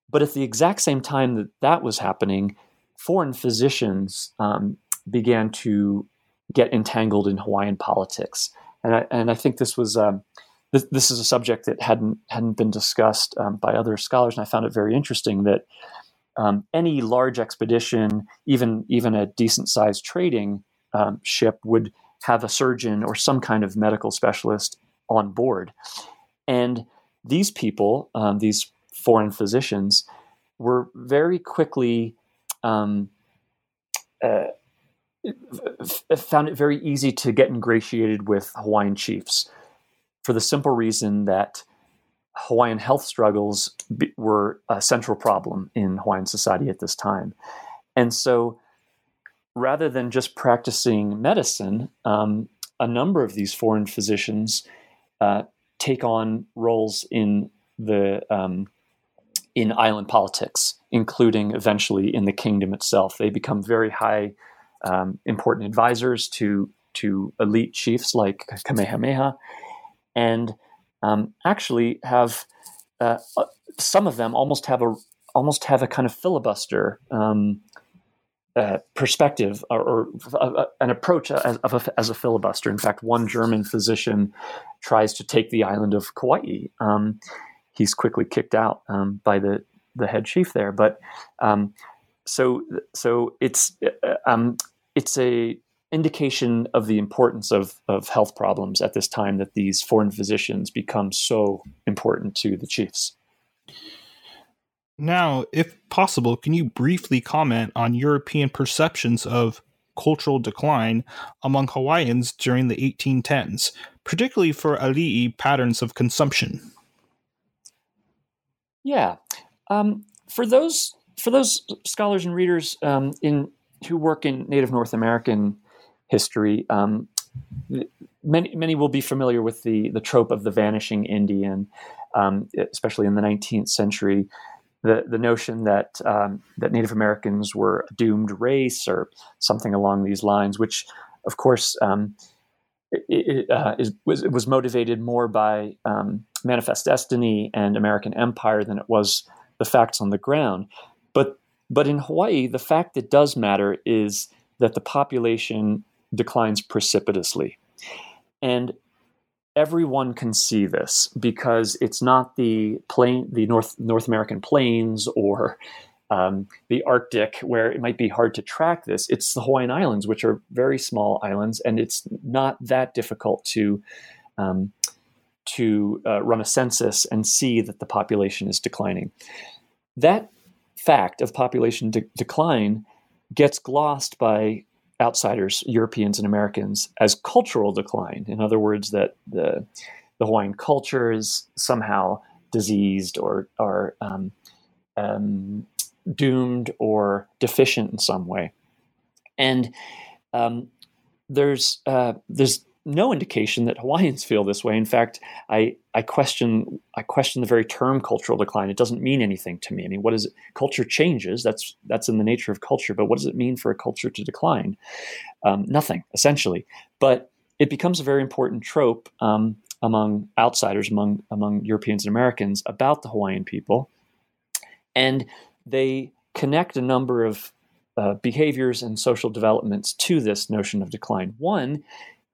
Speaker 2: But at the exact same time that that was happening, foreign physicians um, began to get entangled in Hawaiian politics. And I, and I think this was um, this, this, is a subject that hadn't hadn't been discussed um, by other scholars, and I found it very interesting that um, any large expedition, even even a decent sized trading um, ship, would have a surgeon or some kind of medical specialist on board, and these people, um, these foreign physicians, were very quickly um, uh, found it very easy to get ingratiated with Hawaiian chiefs for the simple reason that Hawaiian health struggles were a central problem in Hawaiian society at this time. And so rather than just practicing medicine, um, a number of these foreign physicians uh, take on roles in the um, in island politics, including eventually in the kingdom itself. They become very high, um, important advisors to to elite chiefs like Kamehameha, and um, actually have uh, some of them almost have a almost have a kind of filibuster um, uh, perspective or, or uh, an approach as, a, as, a, filibuster. In fact, one German physician tries to take the island of Kauai. Um, he's quickly kicked out um, by the the head chief there. But um, so so it's uh, um, it's a indication of the importance of of health problems at this time that these foreign physicians become so important to the chiefs.
Speaker 1: Now, if possible, can you briefly comment on European perceptions of cultural decline among Hawaiians during the 1810s, particularly for ali'i patterns of consumption?
Speaker 2: Yeah, um, for those for those scholars and readers um, in who work in Native North American history, um, many many will be familiar with the the trope of the vanishing Indian, um, especially in the 19th century the the notion that um, that Native Americans were a doomed race or something along these lines, which of course um, it, uh, is, was, was motivated more by um, manifest destiny and American empire than it was the facts on the ground. But in Hawaii, the fact that does matter is that the population declines precipitously, and everyone can see this because it's not the plain, the North North American plains or um, the Arctic, where it might be hard to track this. It's the Hawaiian Islands, which are very small islands, and it's not that difficult to um, to uh, run a census and see that the population is declining. That fact of population de- decline gets glossed by outsiders, Europeans and Americans, as cultural decline. In other words, that the the Hawaiian culture is somehow diseased or or um, um, doomed or deficient in some way. And um, there's uh, there's no indication that Hawaiians feel this way. In fact, I, I question I question the very term cultural decline. It doesn't mean anything to me. I mean, what is it? Culture changes. That's that's in the nature of culture. But what does it mean for a culture to decline? Um, nothing, essentially. But it becomes a very important trope um, among outsiders, among among Europeans and Americans, about the Hawaiian people, and they connect a number of uh, behaviors and social developments to this notion of decline. One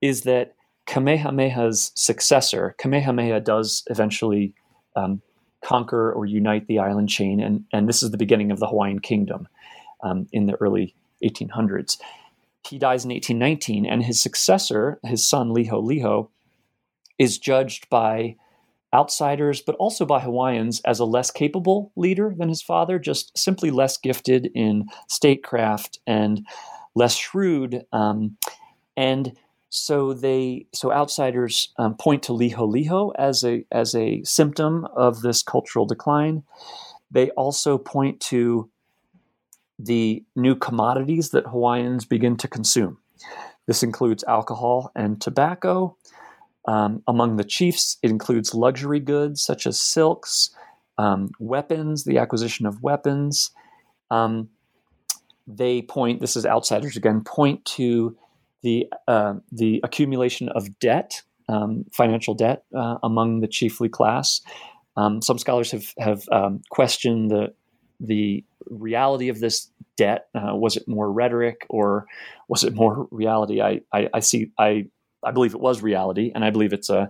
Speaker 2: is that Kamehameha's successor, Kamehameha does eventually um, conquer or unite the island chain, and, and this is the beginning of the Hawaiian kingdom um, in the early 1800s. He dies in 1819, and his successor, his son Liholiho, is judged by outsiders, but also by Hawaiians as a less capable leader than his father, just simply less gifted in statecraft and less shrewd. Um, and so they so outsiders um, point to liholiho as a as a symptom of this cultural decline. They also point to the new commodities that Hawaiians begin to consume. This includes alcohol and tobacco. Um, among the chiefs, it includes luxury goods such as silks, um, weapons, the acquisition of weapons. Um, they point, this is outsiders again, point to the uh, the accumulation of debt, um, financial debt, uh, among the chiefly class. Um, some scholars have have um, questioned the the reality of this debt. Uh, was it more rhetoric or was it more reality? I, I, I see. I I believe it was reality, and I believe it's a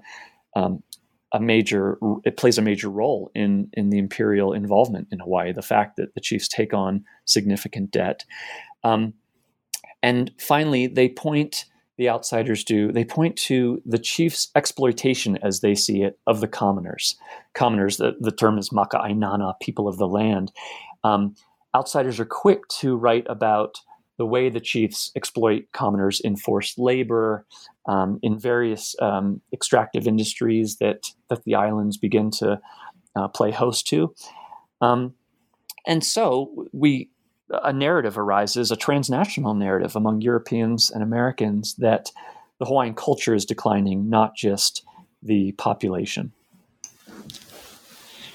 Speaker 2: um, a major it plays a major role in in the imperial involvement in Hawaii. The fact that the chiefs take on significant debt. Um, and finally, they point, the outsiders do, they point to the chief's exploitation, as they see it, of the commoners. Commoners, the, the term is maka'ainana, people of the land. Um, outsiders are quick to write about the way the chiefs exploit commoners in forced labor, um, in various um, extractive industries that, that the islands begin to uh, play host to. Um, and so we a narrative arises, a transnational narrative among Europeans and Americans that the Hawaiian culture is declining, not just the population.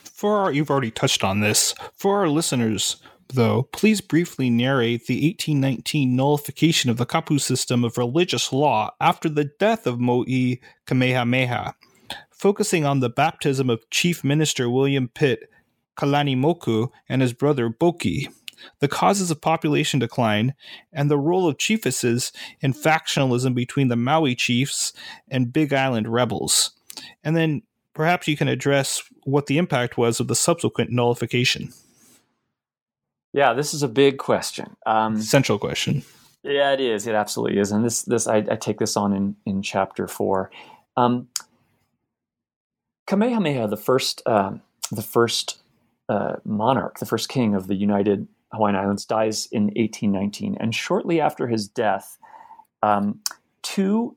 Speaker 1: For our, you've already touched on this. For our listeners, though, please briefly narrate the 1819 nullification of the Kapu system of religious law after the death of Mo'i Kamehameha, focusing on the baptism of Chief Minister William Pitt Kalanimoku and his brother Boki, the causes of population decline, and the role of chiefesses in factionalism between the Maui chiefs and Big Island rebels. And then perhaps you can address what the impact was of the subsequent nullification.
Speaker 2: Yeah, this is a big question.
Speaker 1: Um, Central question.
Speaker 2: Yeah, it is. It absolutely is. And this, this, I, I take this on in in chapter four. Um, Kamehameha, the first, uh, the first uh, monarch, the first king of the United Hawaiian Islands, dies in 1819, and shortly after his death, um, two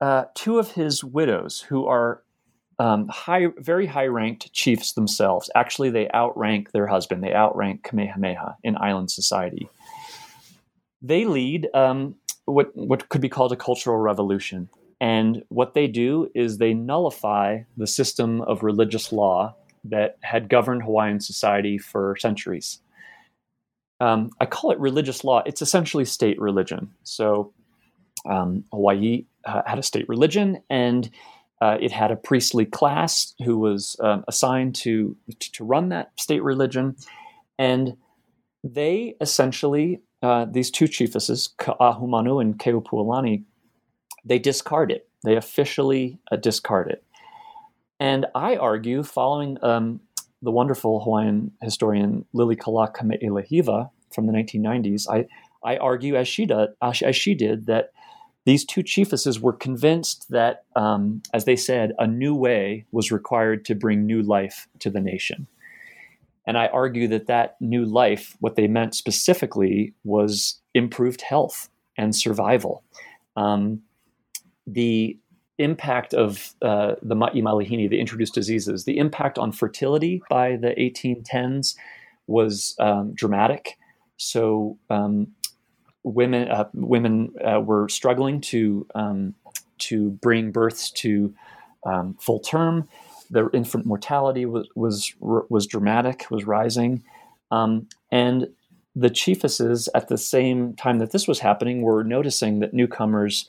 Speaker 2: uh, two of his widows, who are um, high, very high ranked chiefs themselves. Actually, they outrank their husband. They outrank Kamehameha in island society. They lead um, what what could be called a cultural revolution, and what they do is they nullify the system of religious law that had governed Hawaiian society for centuries. Um, I call it religious law. It's essentially state religion. So um, Hawaii uh, had a state religion, and uh, it had a priestly class who was um, assigned to, to run that state religion, and they essentially uh, these two chiefesses, Ka'ahumanu and Keopuolani, they discard it. They officially uh, discard it. And I argue, following um, the wonderful Hawaiian historian Lilikala Kame'eleihiwa from the 1990s, I, I argue, as she, did, as she did, that these two chiefesses were convinced that, um, as they said, a new way was required to bring new life to the nation. And I argue that that new life, what they meant specifically, was improved health and survival. Um, the impact of uh, the ma'i the introduced diseases, the impact on fertility by the 1810s was um, dramatic. So um, women uh, women uh, were struggling to um, to bring births to um, full term. Their infant mortality was was was dramatic, was rising, um, and the chiefesses at the same time that this was happening were noticing that newcomers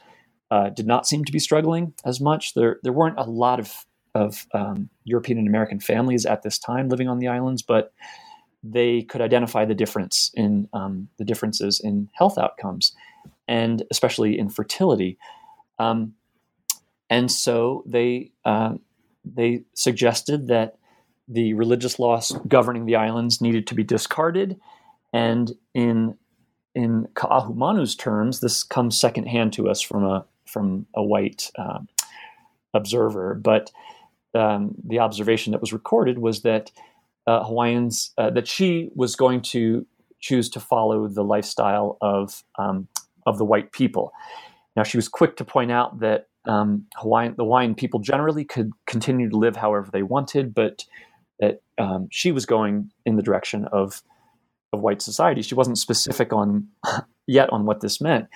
Speaker 2: uh, did not seem to be struggling as much. There there weren't a lot of of um, European and American families at this time living on the islands, but they could identify the difference in um, the differences in health outcomes, and especially in fertility. Um, and so they uh, they suggested that the religious laws governing the islands needed to be discarded, and in in Ka'ahumanu's terms, this comes secondhand to us from a from a white uh, observer, but um, the observation that was recorded was that uh, Hawaiians uh, that she was going to choose to follow the lifestyle of um, of the white people. Now she was quick to point out that um, Hawaiian the Hawaiian people generally could continue to live however they wanted, but that um, she was going in the direction of of white society. She wasn't specific on yet on what this meant.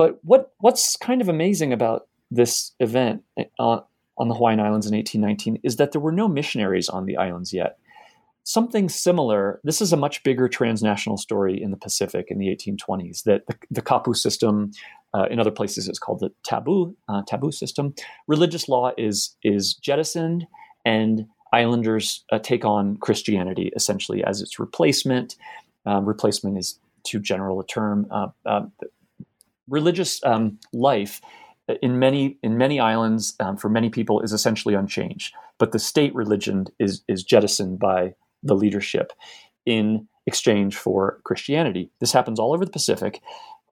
Speaker 2: But what what's kind of amazing about this event on, uh, on the Hawaiian Islands in 1819 is that there were no missionaries on the islands yet something similar. This is a much bigger transnational story in the Pacific in the 1820s. That the, the kapu system, uh, in other places, it's called the tabu uh, tabu system. Religious law is is jettisoned, and islanders uh, take on Christianity essentially as its replacement. Um, replacement is too general a term. Uh, uh, religious um, life in many in many islands um, for many people is essentially unchanged, but the state religion is is jettisoned by the leadership in exchange for Christianity. This happens all over the Pacific,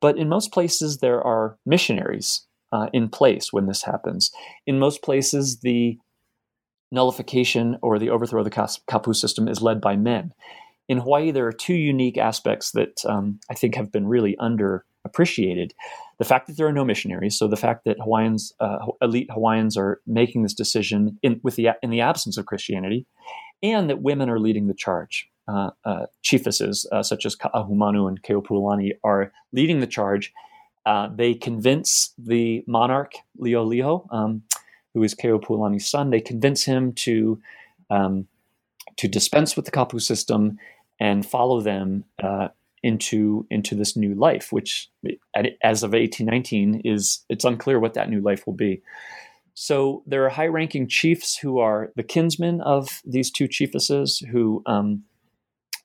Speaker 2: but in most places there are missionaries uh, in place when this happens. In most places, the nullification or the overthrow of the Kapu system is led by men. In Hawaii, there are two unique aspects that um, I think have been really underappreciated. The fact that there are no missionaries, so the fact that Hawaiians, uh, elite Hawaiians, are making this decision in, with the, in the absence of Christianity, and that women are leading the charge. Uh, uh, chiefesses uh, such as Ka'ahumanu and Keopuolani are leading the charge. Uh, they convince the monarch, Liholiho, um, who is Keopuolani's son, they convince him to, um, to dispense with the kapu system and follow them uh, into into this new life, which as of 1819 is it's unclear what that new life will be. So there are high-ranking chiefs who are the kinsmen of these two chiefesses who um,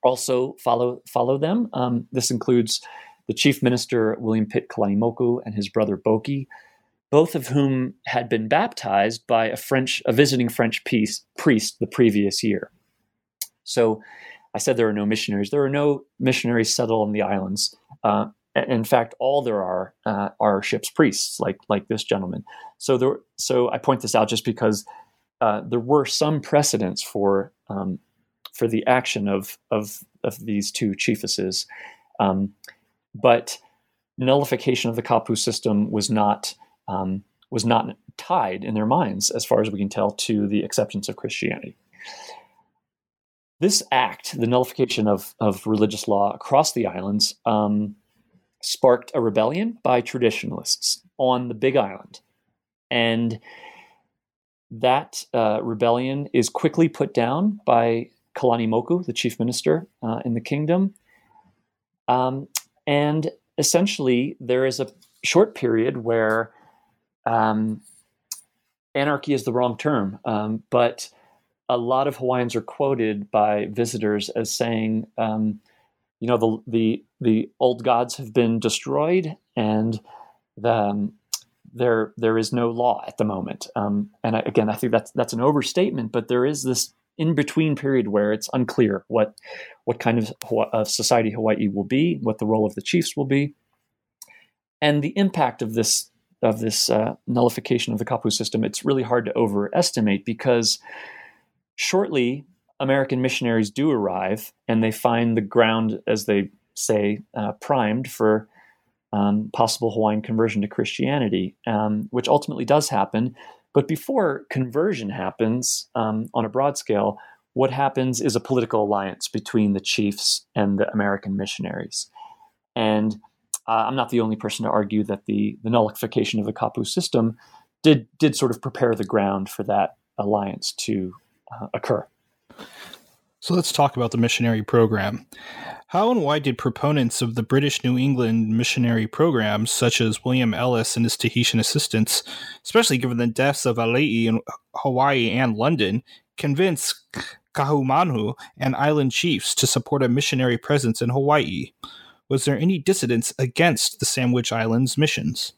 Speaker 2: also follow follow them. Um, this includes the chief minister William Pitt Kalanimoku and his brother Boki, both of whom had been baptized by a French a visiting French priest, priest the previous year. So I said there are no missionaries. There are no missionaries settled on the islands. Uh, in fact, all there are uh, are ship's priests, like like this gentleman. So there, so I point this out just because uh, there were some precedents for um, for the action of of of these two chiefesses, um, but nullification of the Kapu system was not um, was not tied in their minds, as far as we can tell, to the acceptance of Christianity. This act, the nullification of, of religious law across the islands, um, sparked a rebellion by traditionalists on the Big Island. And that uh, rebellion is quickly put down by Kalanimoku, the chief minister uh, in the kingdom. Um, and essentially, there is a short period where um, anarchy is the wrong term, um, but a lot of Hawaiians are quoted by visitors as saying, um, you know, the, the the old gods have been destroyed, and the, um, there there is no law at the moment. Um, and I, again, I think that's that's an overstatement, but there is this in between period where it's unclear what what kind of, of society Hawaii will be, what the role of the chiefs will be, and the impact of this of this uh, nullification of the kapu system. It's really hard to overestimate because shortly American missionaries do arrive and they find the ground, as they say, uh, primed for um, possible Hawaiian conversion to Christianity, um, which ultimately does happen. But before conversion happens um, on a broad scale, what happens is a political alliance between the chiefs and the American missionaries. And uh, I'm not the only person to argue that the, the nullification of the Kapu system did, did sort of prepare the ground for that alliance to uh, occur.
Speaker 1: So let's talk about the missionary program. How and why did proponents of the British New England missionary programs, such as William Ellis and his Tahitian assistants, especially given the deaths of Alii in Hawaii and London, convince Kaahumanu and island chiefs to support a missionary presence in Hawaii? Was there any dissidence against the Sandwich Islands missions?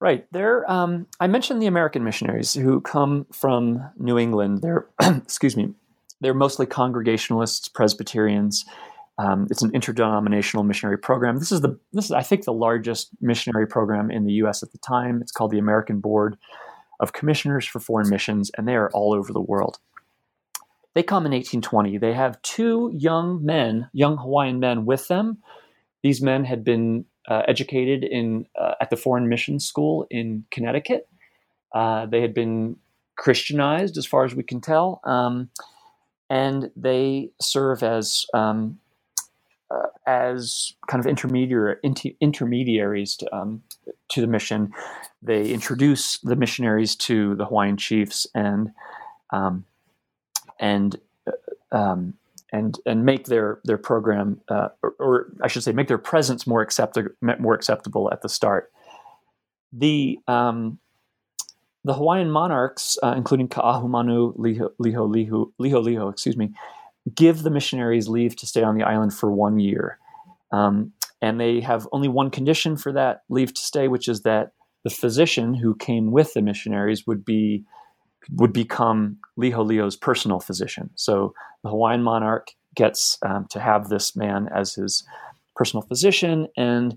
Speaker 2: Right. There, um, I mentioned the American missionaries who come from New England. They're, excuse me, they're mostly Congregationalists, Presbyterians. Um, it's an interdenominational missionary program. This is the this is I think the largest missionary program in the U.S. at the time. It's called the American Board of Commissioners for Foreign Missions, and they are all over the world. They come in 1820. They have two young men, young Hawaiian men, with them. These men had been uh, educated in uh, at the Foreign Mission School in Connecticut. Uh, they had been Christianized, as far as we can tell, um, and they serve as um, uh, as kind of intermediary inter- intermediaries to, um, to the mission. They introduce the missionaries to the Hawaiian chiefs and um, and uh, um, and and make their their program, uh, or, or, I should say, make their presence more acceptable more acceptable at the start. The um, the Hawaiian monarchs, uh, including Kaahumanu, Liho, Liho, Liho, Liho, Liho, excuse me, give the missionaries leave to stay on the island for one year. Um, and they have only one condition for that leave to stay, which is that the physician who came with the missionaries would be would become Liholiho's personal physician. So the Hawaiian monarch gets um, to have this man as his personal physician, and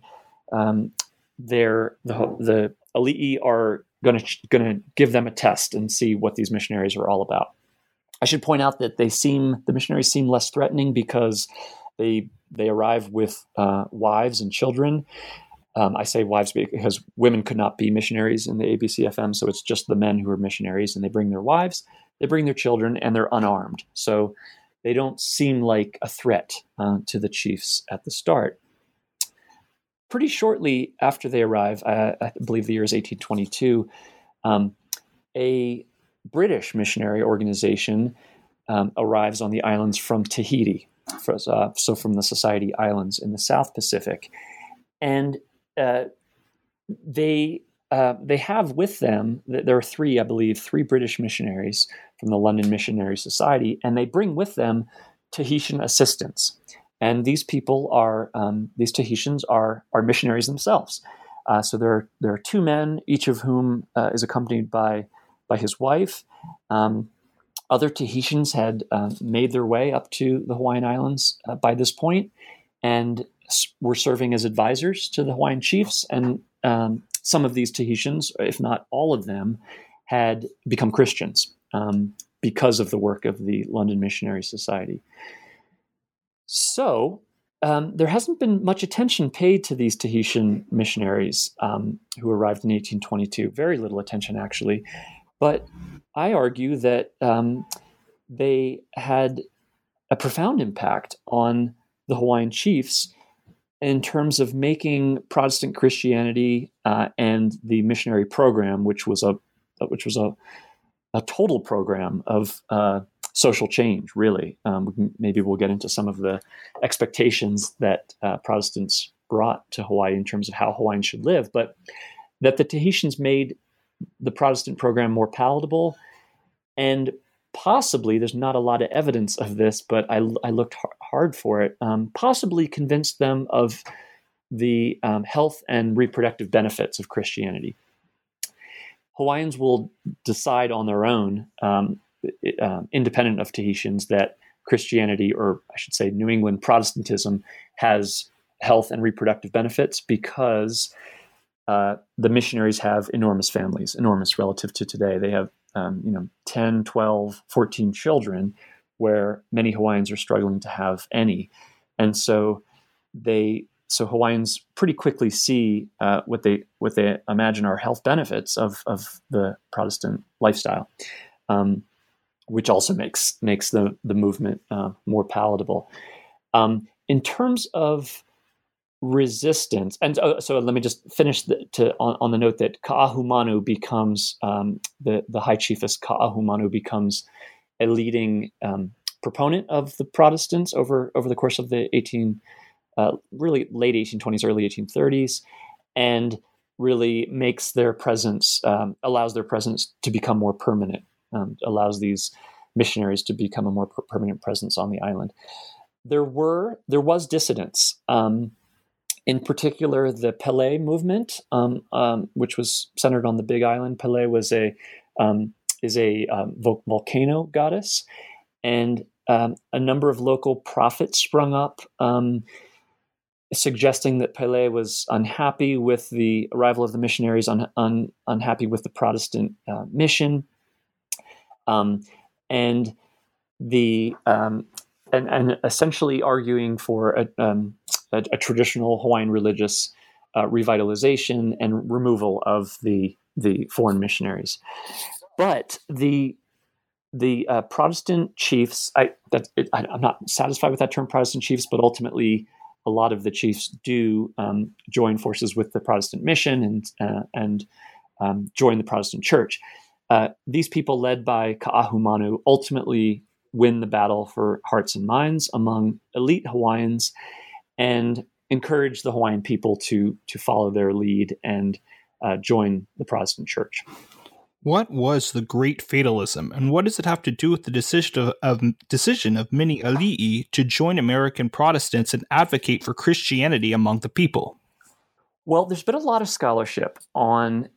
Speaker 2: um, they're, the the Ali'i are going to going to give them a test and see what these missionaries are all about. I should point out that they seem the missionaries seem less threatening because they they arrive with uh, wives and children, um, I say wives because women could not be missionaries in the ABCFM, so it's just the men who are missionaries, and they bring their wives, they bring their children, and they're unarmed. So they don't seem like a threat uh, to the chiefs at the start. Pretty shortly after they arrive, I, I believe the year is 1822, um, a British missionary organization um, arrives on the islands from Tahiti, for, uh, so from the Society Islands in the South Pacific, and uh, they uh, they have with them there are three, I believe, three British missionaries from the London Missionary Society, and they bring with them Tahitian assistants. And these people are um, these Tahitians are are missionaries themselves. Uh, so there are, there are two men, each of whom uh, is accompanied by by his wife. Um, other Tahitians had uh, made their way up to the Hawaiian Islands uh, by this point, and were serving as advisors to the Hawaiian chiefs. And um, some of these Tahitians, if not all of them, had become Christians um, because of the work of the London Missionary Society. So um, there hasn't been much attention paid to these Tahitian missionaries um, who arrived in 1822. Very little attention, actually. But I argue that um, they had a profound impact on the Hawaiian chiefs in terms of making Protestant Christianity uh, and the missionary program, which was a which was a a total program of uh, social change. Really, um, maybe we'll get into some of the expectations that uh, Protestants brought to Hawaii in terms of how Hawaiians should live, but that the Tahitians made the Protestant program more palatable and possibly there's not a lot of evidence of this, but I, I looked hard for it. Um, possibly convinced them of the um, health and reproductive benefits of Christianity. Hawaiians will decide on their own, um, uh, independent of Tahitians, that Christianity, or I should say New England Protestantism, has health and reproductive benefits because uh, the missionaries have enormous families, enormous relative to today. They have um, you know 10 12 14 children where many hawaiians are struggling to have any. And so they so hawaiians pretty quickly see uh, what they what they imagine are health benefits of of the protestant lifestyle um, which also makes makes the the movement uh, more palatable. Um, in terms of resistance. And so, so let me just finish the, to on, on, the note that Ka'ahumanu becomes um, the the high chiefess Ka'ahumanu becomes a leading um, proponent of the Protestants over over the course of the eighteen uh, really late eighteen twenties, early eighteen thirties, and really makes their presence um, allows their presence to become more permanent, um, allows these missionaries to become a more per- permanent presence on the island. There were there was dissidence. Um, in particular the Pele movement, um, um, which was centered on the Big Island. Pele was a um, is a um, volcano goddess, and um, a number of local prophets sprung up, um, suggesting that Pele was unhappy with the arrival of the missionaries, un, un, unhappy with the Protestant uh, mission, and the and, and essentially arguing for a, um, a, a traditional Hawaiian religious uh, revitalization and removal of the the foreign missionaries. But the the uh, Protestant chiefs, I, that, it, I, am not satisfied with that term, Protestant chiefs, but ultimately a lot of the chiefs do um, join forces with the Protestant mission and uh, and um, join the Protestant church. Uh, these people, led by Ka'ahumanu, ultimately win the battle for hearts and minds among elite Hawaiians and encourage the Hawaiian people to to follow their lead and uh, join the Protestant Church.
Speaker 1: What was the Great Fatalism, and what does it have to do with the decision of, of decision of many alii to join American Protestants and advocate for Christianity among the people?
Speaker 2: Well, there's been a lot of scholarship on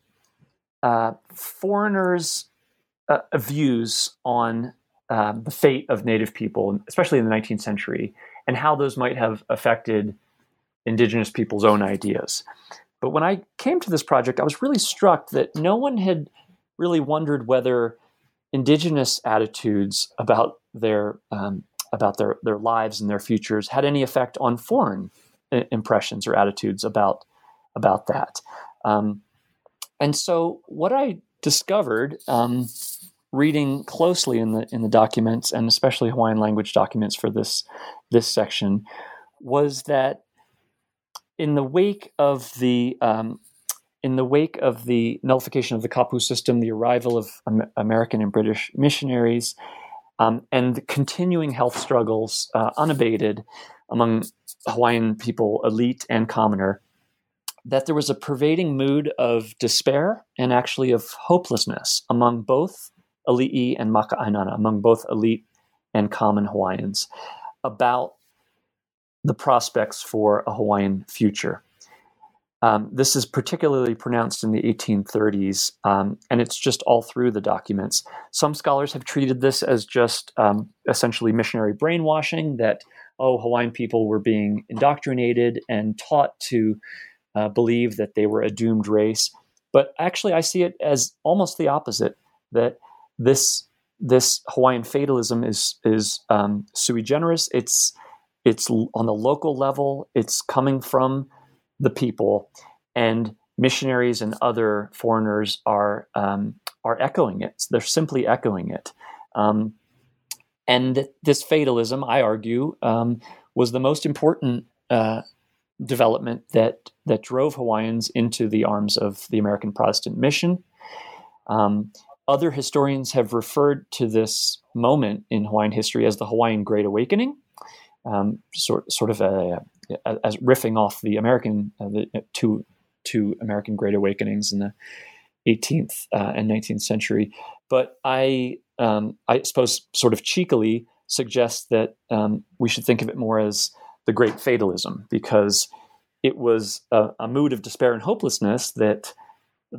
Speaker 2: uh, foreigners' uh, views on uh, the fate of Native people, especially in the 19th century, and how those might have affected indigenous people's own ideas. But when I came to this project, I was really struck that no one had really wondered whether indigenous attitudes about their um, about their their lives and their futures had any effect on foreign uh, impressions or attitudes about about that. Um, and so, what I discovered um, reading closely in the in the documents and especially Hawaiian language documents for this this section was that in the wake of the um, in the wake of the nullification of the Kapu system, the arrival of American and British missionaries, um, and the continuing health struggles uh, unabated among Hawaiian people, elite and commoner, that there was a pervading mood of despair and actually of hopelessness among both Ali'i and Maka'ainana, among both elite and common Hawaiians, about the prospects for a Hawaiian future. Um, this is particularly pronounced in the 1830s, um, and it's just all through the documents. Some scholars have treated this as just um, essentially missionary brainwashing that, oh, Hawaiian people were being indoctrinated and taught to uh, believe that they were a doomed race. But actually, I see it as almost the opposite that this this Hawaiian fatalism is is um, sui generis. It's it's on the local level. It's coming from the people, and missionaries and other foreigners are um, are echoing it. They're simply echoing it. Um, and this fatalism, I argue, um, was the most important uh, development that that drove Hawaiians into the arms of the American Protestant mission. Um, other historians have referred to this moment in Hawaiian history as the Hawaiian Great Awakening, um, sort sort of a, a, as riffing off the American uh, the uh, two two American Great Awakenings in the 18th uh, and 19th century. But I um, I suppose sort of cheekily suggest that um, we should think of it more as the Great Fatalism because it was a, a mood of despair and hopelessness that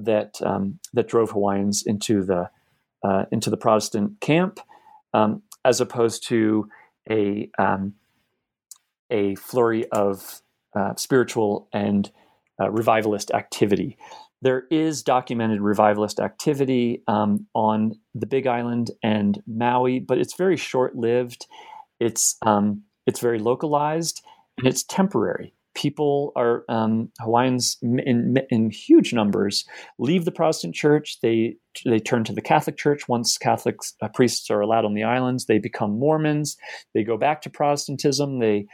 Speaker 2: that um, that drove Hawaiians into the uh, into the Protestant camp, um, as opposed to a um, a flurry of uh, spiritual and uh, revivalist activity. There is documented revivalist activity um, on the Big Island and Maui, but it's very short lived. It's um, it's very localized and it's temporary people are um, Hawaiians in, in huge numbers leave the Protestant church. They they turn to the Catholic Church once Catholic uh, priests are allowed on the islands. They become Mormons. They go back to Protestantism. They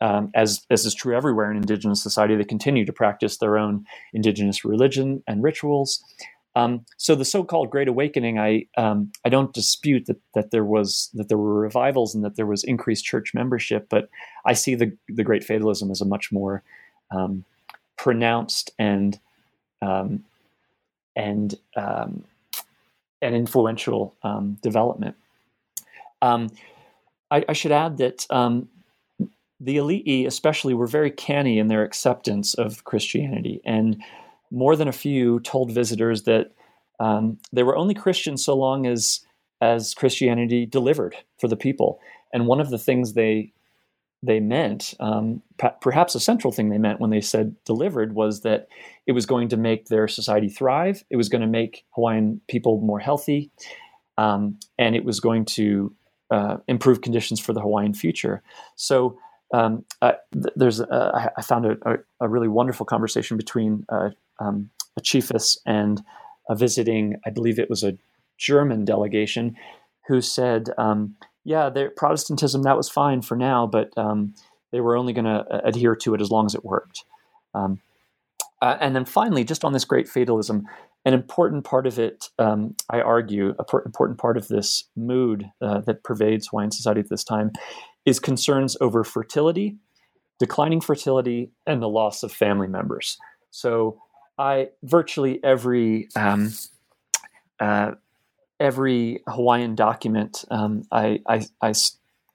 Speaker 2: um, as as is true everywhere in indigenous society, they continue to practice their own indigenous religion and rituals. Um, so the so-called Great Awakening, I um, I don't dispute that that there was that there were revivals and that there was increased church membership, but I see the the Great Fatalism as a much more um, pronounced and um, and um, an influential um, development. I, I, should add that the elite, especially, were very canny in their acceptance of Christianity and more than a few told visitors that um, they were only Christians so long as as Christianity delivered for the people. And one of the things they they meant, um, perhaps a central thing they meant when they said delivered, was that it was going to make their society thrive. It was going to make Hawaiian people more healthy, um, and it was going to uh, improve conditions for the Hawaiian future. So um, uh, th- there's uh, I found a, a, a, really wonderful conversation between uh, um, a chiefess and a visiting, I believe it was a German delegation, who said, um, "Yeah, Protestantism that was fine for now, but um, they were only going to uh, adhere to it as long as it worked." Um, uh, and then finally, just on this great fatalism, an important part of it, um, I argue, a important part of this mood uh, that pervades Hawaiian society at this time is concerns over fertility, declining fertility, and the loss of family members. So I virtually every um, uh, every Hawaiian document um, I, I, I,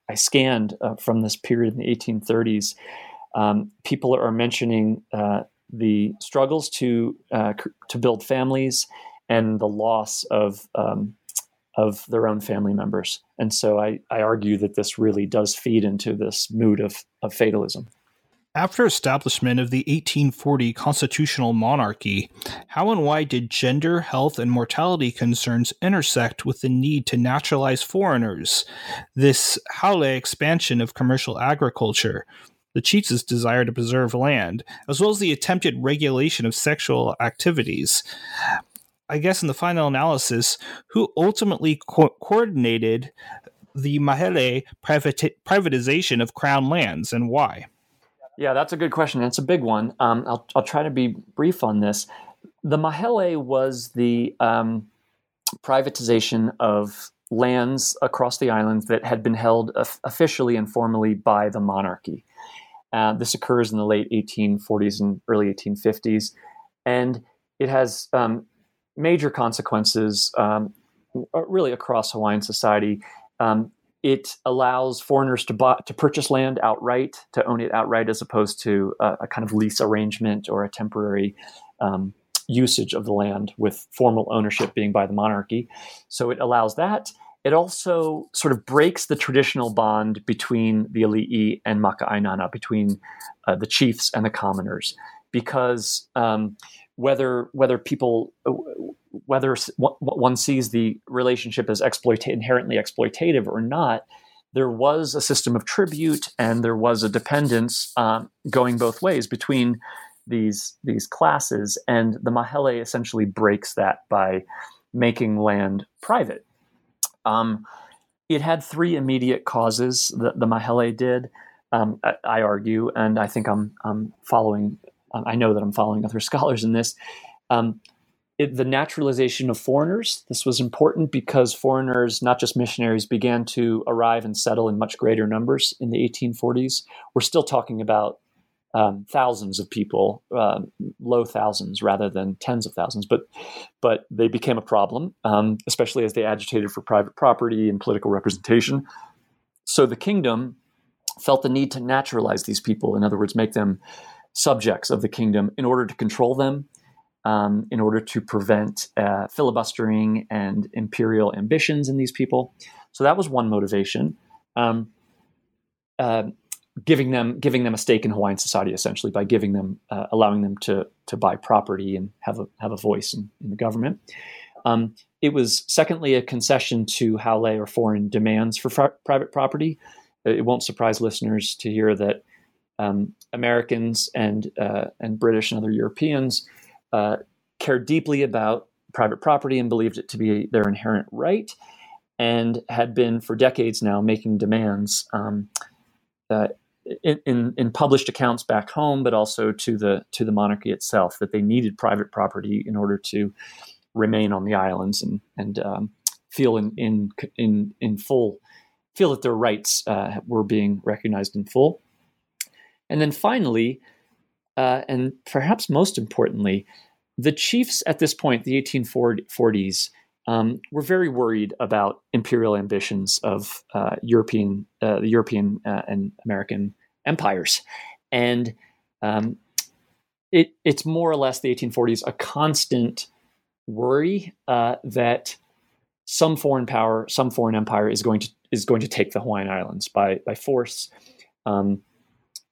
Speaker 2: I, scanned uh, from this period in the 1830s, um, people are mentioning uh, the struggles to uh, to build families and the loss of um, of their own family members. And so I, I argue that this really does feed into this mood of, of fatalism.
Speaker 1: After establishment of the 1840 constitutional monarchy, how and why did gender, health, and mortality concerns intersect with the need to naturalize foreigners? This haole expansion of commercial agriculture, the chiefs' desire to preserve land, as well as the attempted regulation of sexual activities. I guess in the final analysis, who ultimately co- coordinated the Mahele privatization of crown lands and why?
Speaker 2: Yeah, that's a good question. It's a big one. Um, I'll, I'll try to be brief on this. the Mahele was the um, privatization of lands across the islands that had been held officially and formally by the monarchy. Uh, this occurs in the late 1840s and early 1850s, and it has um, major consequences um, really across Hawaiian society. Um, it allows foreigners to buy, to purchase land outright, to own it outright, as opposed to a, a kind of lease arrangement or a temporary um, usage of the land with formal ownership being by the monarchy. So it allows that. It also sort of breaks the traditional bond between the ali'i and maka'ainana, between uh, the chiefs and the commoners, because um, whether whether people whether one sees the relationship as inherently exploitative or not, there was a system of tribute and there was a dependence um, going both ways between these these classes, and the Mahele essentially breaks that by making land private. Um, it had three immediate causes. that the Mahele did, um, I, I, argue, and I think I'm, I'm following. I know that I'm following other scholars in this. Um, it, the naturalization of foreigners. This was important because foreigners, not just missionaries, began to arrive and settle in much greater numbers in the 1840s. We're still talking about um, thousands of people, uh, low thousands rather than tens of thousands. But but they became a problem, um, especially as they agitated for private property and political representation. So the kingdom felt the need to naturalize these people. In other words, make them subjects of the kingdom in order to control them, um, in order to prevent uh, filibustering and imperial ambitions in these people. So that was one motivation. Um, uh, giving them giving them a stake in Hawaiian society essentially by giving them uh, allowing them to to buy property and have a have a voice in, in the government. Um, it was secondly a concession to haole or foreign demands for fr- private property. It won't surprise listeners to hear that um, Americans and uh, and British and other Europeans uh, cared deeply about private property and believed it to be their inherent right, and had been for decades now making demands. Um, uh, in, in, published accounts back home, but also to the to the monarchy itself, that they needed private property in order to remain on the islands and and um, feel in in in in full feel that their rights uh, were being recognized in full. And then finally, uh, and perhaps most importantly, the chiefs at this point, the 1840s, um, were very worried about imperial ambitions of uh, European, uh, the European uh, and American empires, and um, it, it's more or less the 1840s a constant worry uh, that some foreign power, some foreign empire is going to is going to take the Hawaiian Islands by by force, um,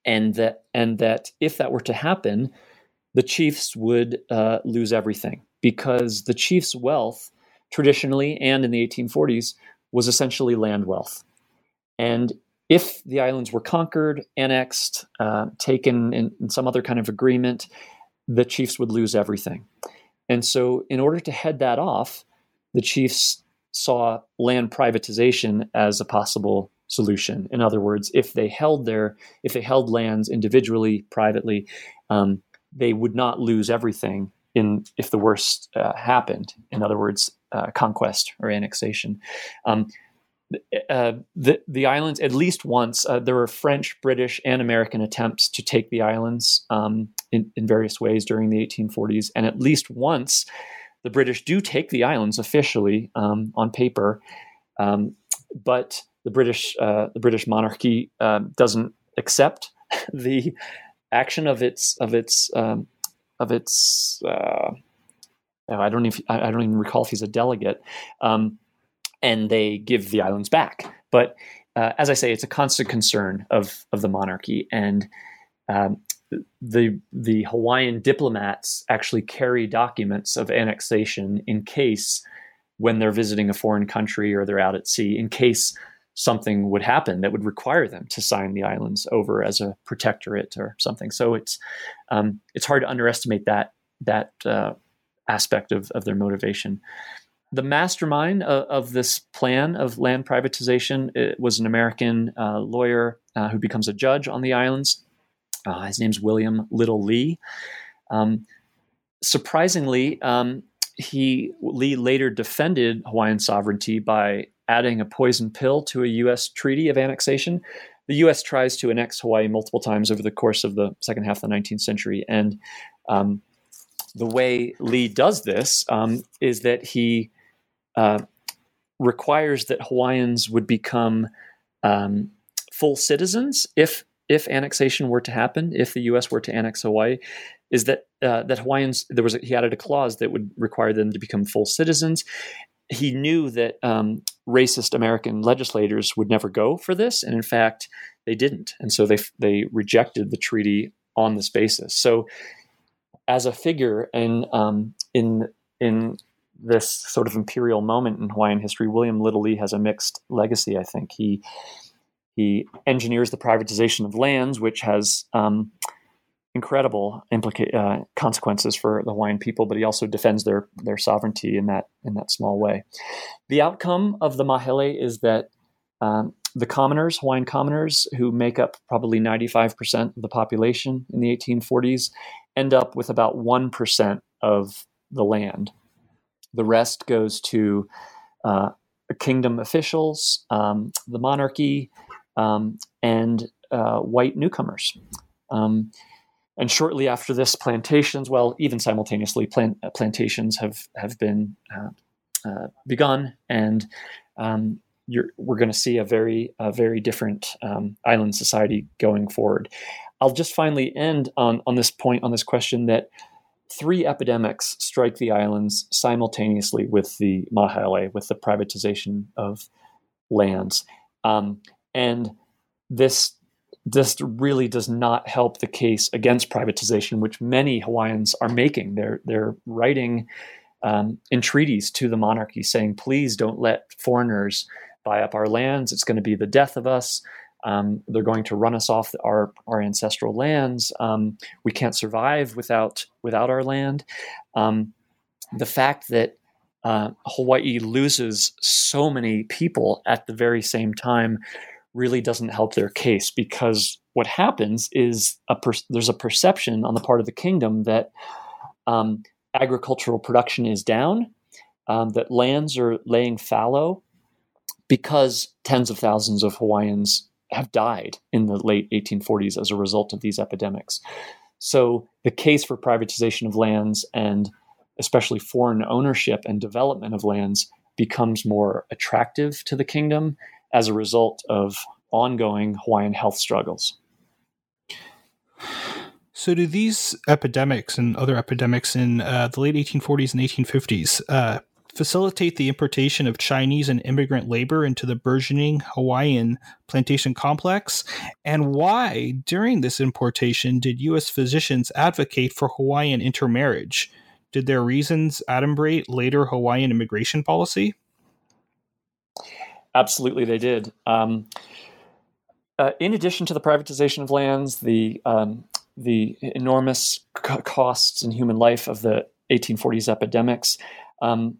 Speaker 2: and that and that if that were to happen, the chiefs would uh, lose everything because the chiefs' wealth traditionally and in the 1840s was essentially land wealth. And if the islands were conquered, annexed, uh, taken in, in, some other kind of agreement, the chiefs would lose everything. And so, in order to head that off, the chiefs saw land privatization as a possible solution. In other words, if they held their, if they held lands individually, privately, um, they would not lose everything in if the worst uh, happened. In other words, uh, conquest or annexation. Um, uh, the the islands at least once uh, there were French, British, and American attempts to take the islands um, in, in various ways during the 1840s, and at least once the British do take the islands officially um, on paper, um, but the British uh, the British monarchy uh, doesn't accept the action of its of its um, of its uh, I don't even I don't even recall if he's a delegate, um, and they give the islands back. But uh, as I say, it's a constant concern of of the monarchy, and um, the the Hawaiian diplomats actually carry documents of annexation in case when they're visiting a foreign country or they're out at sea, in case something would happen that would require them to sign the islands over as a protectorate or something. So it's um, it's hard to underestimate that that uh, aspect of, of their motivation. The mastermind of, of this plan of land privatization was an American uh, lawyer uh, who becomes a judge on the islands. Uh, his name's William Little Lee. Um, surprisingly, um, he Lee later defended Hawaiian sovereignty by adding a poison pill to a U.S. treaty of annexation. The U.S. tries to annex Hawaii multiple times over the course of the second half of the 19th century, and um, the way Lee does this um, is that he uh, requires that Hawaiians would become um, full citizens if if annexation were to happen, if the U.S. were to annex Hawaii, is that uh, that Hawaiians there was a, he added a clause that would require them to become full citizens. He knew that um, racist American legislators would never go for this, and in fact, they didn't, and so they they rejected the treaty on this basis. So, as a figure in um, in in this sort of imperial moment in Hawaiian history, William Little Lee has a mixed legacy. I think he he engineers the privatization of lands, which has um, incredible implica- uh, consequences for the Hawaiian people, but he also defends their their sovereignty in that in that small way. The outcome of the Mahele is that um, the commoners, Hawaiian commoners, who make up probably 95% of the population in the 1840s, end up with about 1% of the land. The rest goes to uh, kingdom officials, um, the monarchy, um, and uh, white newcomers. Um, and shortly after this, plantations, well, even simultaneously, plant, uh, plantations have have been uh, uh, begun, and um, we're going to see a very a very different um, island society going forward. I'll just finally end on on this point on this question that three epidemics strike the islands simultaneously with the Mahele, with the privatization of lands, um, and this this really does not help the case against privatization, which many Hawaiians are making. They're they're writing um, entreaties to the monarchy saying, "Please don't let foreigners buy up our lands. It's going to be the death of us. Um, they're going to run us off our our ancestral lands. Um, we can't survive without without our land." Um, the fact that uh, Hawaii loses so many people at the very same time really doesn't help their case because what happens is a per- there's a perception on the part of the kingdom that um, agricultural production is down, um, that lands are laying fallow because tens of thousands of Hawaiians have died in the late 1840s as a result of these epidemics. So the case for privatization of lands and especially foreign ownership and development of lands becomes more attractive to the kingdom as a result of ongoing Hawaiian health struggles.
Speaker 1: So, do these epidemics and other epidemics in uh, the late 1840s and 1850s uh, facilitate the importation of Chinese and immigrant labor into the burgeoning Hawaiian plantation complex? And why, during this importation, did U.S. physicians advocate for Hawaiian intermarriage? Did their reasons adumbrate later Hawaiian immigration policy?
Speaker 2: Absolutely, they did. Um, uh, in addition to the privatization of lands, the um, the enormous c- costs in human life of the 1840s epidemics, um,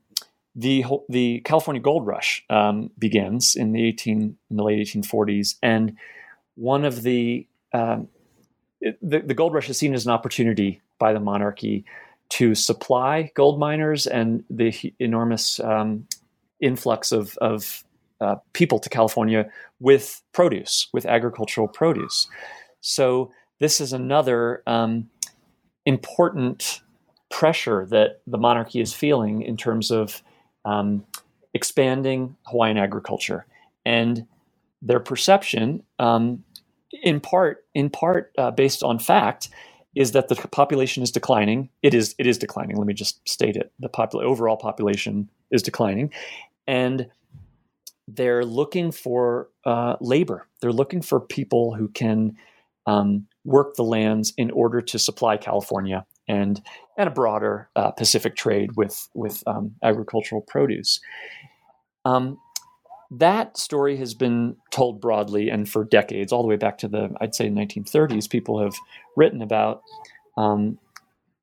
Speaker 2: the the California gold rush um, begins in the 18 in the late 1840s, and one of the, um, the the gold rush is seen as an opportunity by the monarchy to supply gold miners and the enormous um, influx of, of uh, people to California with produce, with agricultural produce. So this is another um, important pressure that the monarchy is feeling in terms of um, expanding Hawaiian agriculture and their perception, um, in part, in part uh, based on fact, is that the population is declining. It is it is declining. Let me just state it. The popul- overall population is declining, and they're looking for uh, labor. They're looking for people who can um, work the lands in order to supply California and and a broader uh, Pacific trade with with um, agricultural produce. Um, that story has been told broadly and for decades, all the way back to the I'd say 1930s. People have written about um,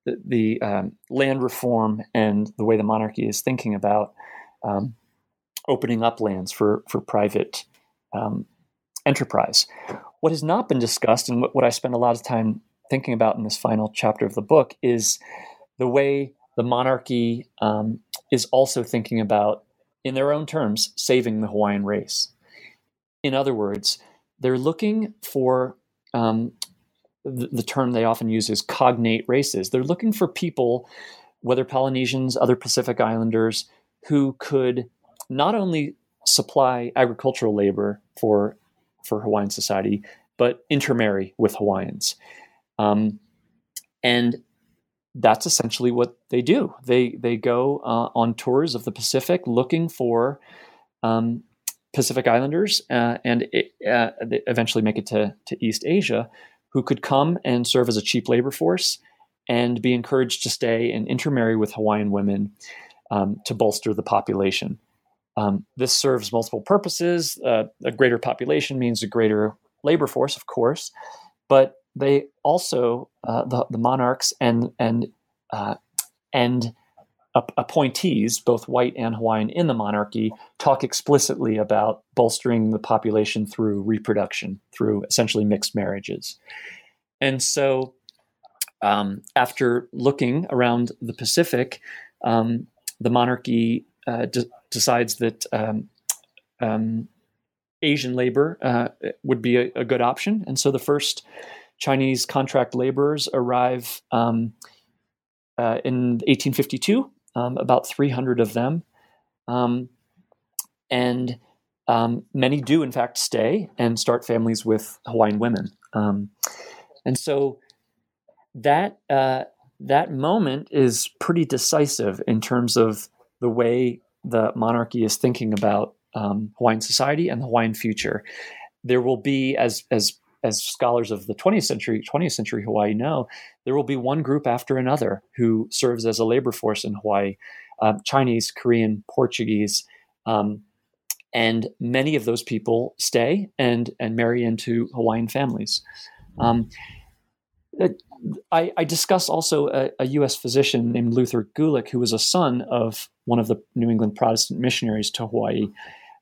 Speaker 2: the, the um, land reform and the way the monarchy is thinking about um, opening up lands for for private um, enterprise. What has not been discussed, and what, what I spend a lot of time thinking about in this final chapter of the book, is the way the monarchy um, is also thinking about, in their own terms, saving the Hawaiian race. In other words, they're looking for um, the, the term they often use is cognate races. They're looking for people, whether Polynesians, other Pacific Islanders, who could not only supply agricultural labor for for Hawaiian society, but intermarry with Hawaiians. Um, and that's essentially what they do. They they go uh, on tours of the Pacific looking for um, Pacific Islanders, uh, and it, uh, eventually make it to to East Asia, who could come and serve as a cheap labor force and be encouraged to stay and intermarry with Hawaiian women um, to bolster the population. Um, this serves multiple purposes. Uh, a greater population means a greater labor force, of course, but they also uh, the, the monarchs and and uh, and appointees, both white and Hawaiian in the monarchy, talk explicitly about bolstering the population through reproduction, through essentially mixed marriages. And so, um, after looking around the Pacific, um, the monarchy uh, de- decides that um, um Asian labor uh, would be a, a, good option. And so the first Chinese contract laborers arrive um, uh, in 1852 um, about 300 of them. Um, and um, many do, in fact, stay and start families with Hawaiian women. And so that, uh, that moment is pretty decisive in terms of the way the monarchy is thinking about um, Hawaiian society and the Hawaiian future. There will be, as, as as scholars of the 20th century, 20th century Hawaii know, there will be one group after another who serves as a labor force in Hawaii um, Chinese, Korean, Portuguese. Um, and many of those people stay and, and marry into Hawaiian families. Um, I, I, discuss also a, a, U.S. physician named Luther Gulick, who was a son of one of the New England Protestant missionaries to Hawaii,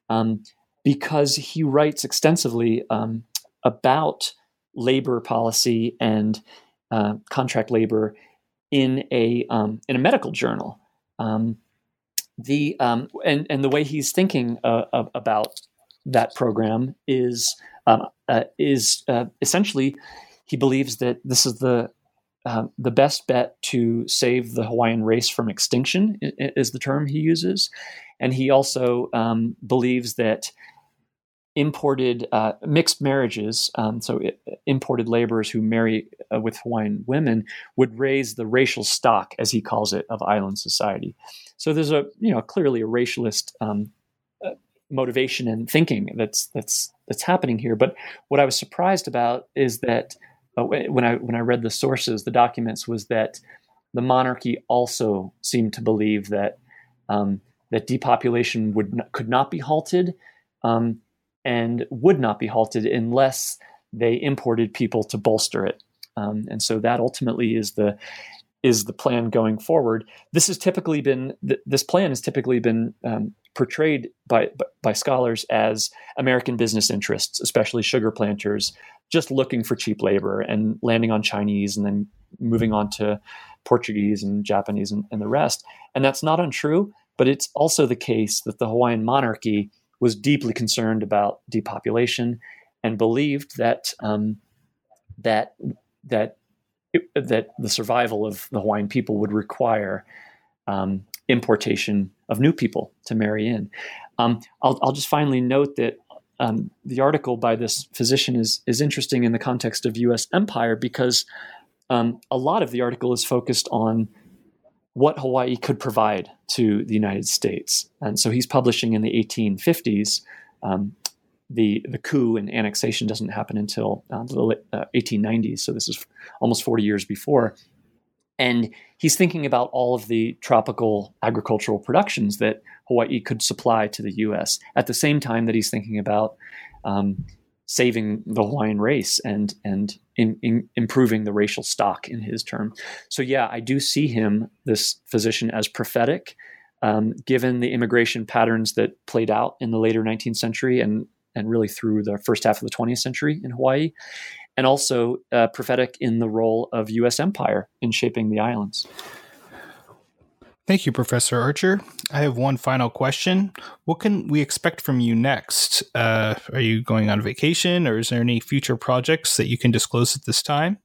Speaker 2: um, because he writes extensively um, about labor policy and uh, contract labor in a um, in a medical journal. Um, the um, and and the way he's thinking uh, about that program is um, uh, is uh, essentially he believes that this is the uh, the best bet to save the Hawaiian race from extinction is the term he uses, and he also um, believes that imported uh, mixed marriages, um, so it, imported laborers who marry uh, with Hawaiian women, would raise the racial stock, as he calls it, of island society. So there's a you know clearly a racialist um, uh, motivation and thinking that's that's that's happening here. But what I was surprised about is that uh, when I when I read the sources, the documents, was that the monarchy also seemed to believe that um, that depopulation would could not be halted. Um, and would not be halted unless they imported people to bolster it. Um, and so that ultimately is the is the plan going forward. This has typically been th- this plan has typically been um, portrayed by by scholars as American business interests, especially sugar planters, just looking for cheap labor and landing on Chinese and then moving on to Portuguese and Japanese and, and the rest. And that's not untrue, but it's also the case that the Hawaiian monarchy was deeply concerned about depopulation and believed that um, that that it, that the survival of the Hawaiian people would require um, importation of new people to marry in. Um, I'll, I'll, just finally note that um, the article by this physician is is interesting in the context of U.S. empire because um, a lot of the article is focused on what Hawaii could provide to the United States. And so he's publishing in the 1850s. Um, the, the coup and annexation doesn't happen until uh, the uh, 1890s, so this is almost 40 years before. And he's thinking about all of the tropical agricultural productions that Hawaii could supply to the U.S. at the same time that he's thinking about um, saving the Hawaiian race and and in, in improving the racial stock in his term. So yeah, I do see him, this physician, as prophetic, um, given the immigration patterns that played out in the later 19th century and and really through the first half of the 20th century in Hawaii, and also uh, prophetic in the role of U.S. empire in shaping the islands.
Speaker 1: Thank you, Professor Archer. I have one final question. What can we expect from you next? Uh, are you going on vacation, or is there any future projects that you can disclose at this time?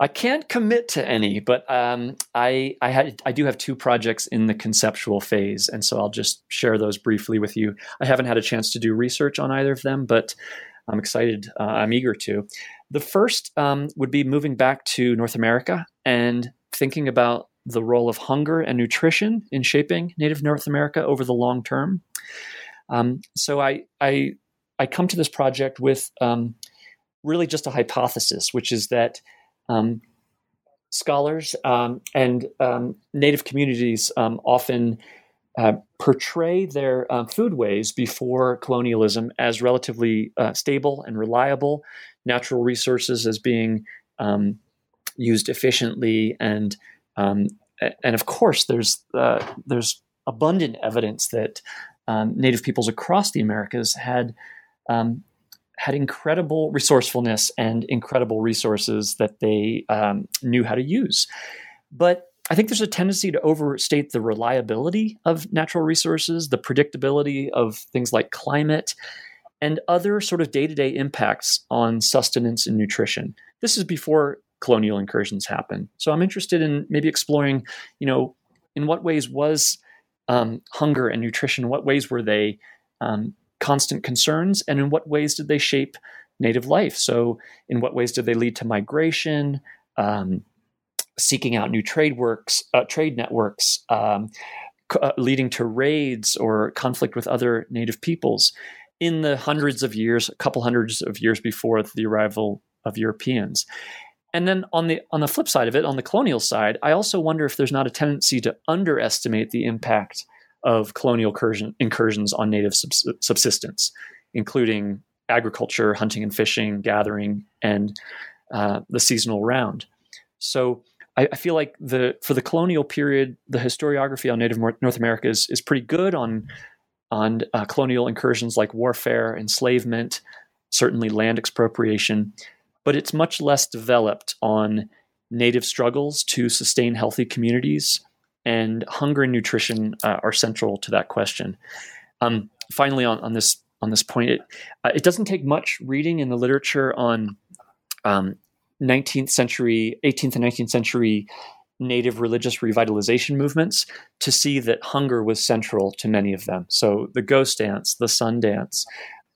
Speaker 2: I can't commit to any, but um, I I, had, I do have two projects in the conceptual phase, and so I'll just share those briefly with you. I haven't had a chance to do research on either of them, but I'm excited. Uh, I'm eager to. The first um, would be moving back to North America and thinking about the role of hunger and nutrition in shaping Native North America over the long term. Um, so I, I, I come to this project with um, really just a hypothesis, which is that um, scholars um, and um, Native communities often uh, portray their uh, foodways before colonialism as relatively uh, stable and reliable, natural resources as being used efficiently and um, and of course there's uh, there's abundant evidence that um, Native peoples across the Americas had um, had incredible resourcefulness and incredible resources that they um, knew how to use, but I think there's a tendency to overstate the reliability of natural resources, the predictability of things like climate, and other sort of day to day impacts on sustenance and nutrition. This is before colonial incursions happen. So I'm interested in maybe exploring, you know, in what ways was um, hunger and nutrition, what ways were they um, constant concerns, and in what ways did they shape native life? So, in what ways did they lead to migration, um, seeking out new trade works, uh, trade networks, um, uh, leading to raids or conflict with other native peoples in the hundreds of years, a couple hundreds of years before the arrival of Europeans? And then on the on the flip side of it, on the colonial side, I also wonder if there's not a tendency to underestimate the impact of colonial incursion, incursions on native subsistence, including agriculture, hunting and fishing, gathering, and uh, the seasonal round. So I, I, feel like the for the colonial period, the historiography on Native North America is, is pretty good on on uh, colonial incursions like warfare, enslavement, certainly land expropriation but it's much less developed on native struggles to sustain healthy communities. And hunger and nutrition uh, are central to that question. Um, finally, on, on this on this point, it, uh, it doesn't take much reading in the literature on um, 19th century, 18th and 19th century native religious revitalization movements to see that hunger was central to many of them. So the ghost dance, the sun dance,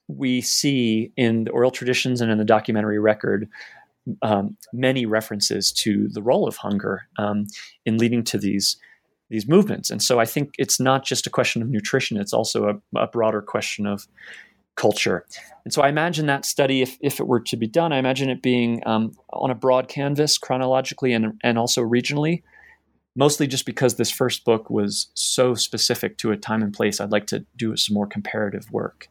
Speaker 2: we see in the oral traditions and in the documentary record um, many references to the role of hunger um, in leading to these these movements. And so I think it's not just a question of nutrition; it's also a, a broader question of culture. And so I imagine that study, if, if it were to be done, I imagine it being um, on a broad canvas, chronologically and and also regionally. Mostly just because this first book was so specific to a time and place, I'd like to do some more comparative work.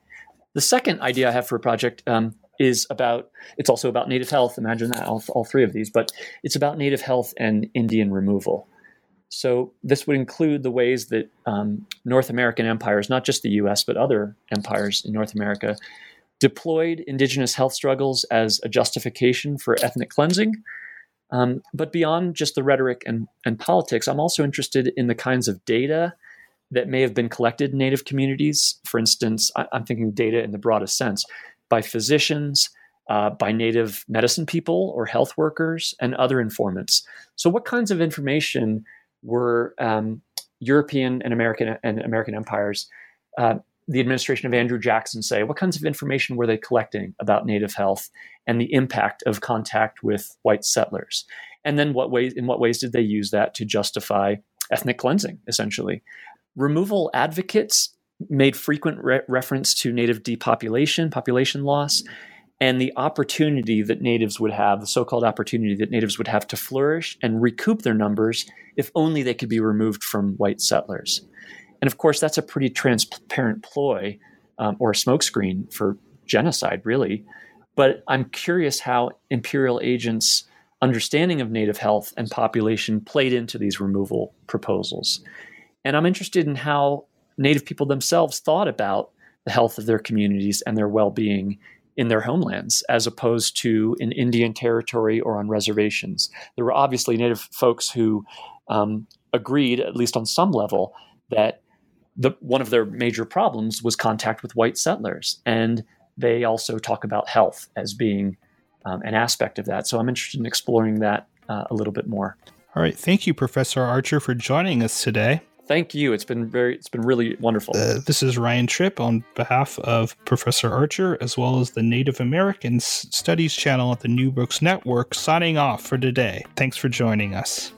Speaker 2: The second idea I have for a project um, is about it's also about native health. Imagine that all, all three of these, but it's about native health and Indian removal. So this would include the ways that um, North American empires, not just the U.S. but other empires in North America, deployed indigenous health struggles as a justification for ethnic cleansing. Um, but beyond just the rhetoric and, and politics, I'm also interested in the kinds of data that may have been collected in Native communities. For instance, I, am thinking data in the broadest sense by physicians, uh, by Native medicine people or health workers, and other informants. So, what kinds of information were um, European and American and American empires? Uh, the administration of Andrew Jackson say what kinds of information were they collecting about native health and the impact of contact with white settlers and then what ways in what ways did they use that to justify ethnic cleansing essentially removal advocates made frequent re- reference to native depopulation, population loss, and the opportunity that natives would have, the so called opportunity that natives would have to flourish and recoup their numbers if only they could be removed from white settlers. And of course, that's a pretty transparent ploy um, or a smokescreen for genocide, really. But I'm curious how imperial agents' understanding of native health and population played into these removal proposals. And I'm interested in how Native people themselves thought about the health of their communities and their well being in their homelands, as opposed to in Indian territory or on reservations. There were obviously Native folks who um, agreed, at least on some level, that the one of their major problems was contact with white settlers, and they also talk about health as being um, an aspect of that. So I'm interested in exploring that uh, a little bit more.
Speaker 1: All right, thank you, Professor Archer, for joining us today.
Speaker 2: Thank you. It's been very, it's been really wonderful.
Speaker 1: Uh, this is Ryan Tripp on behalf of Professor Archer, as well as the Native American Studies channel at the New Books Network, signing off for today. Thanks for joining us.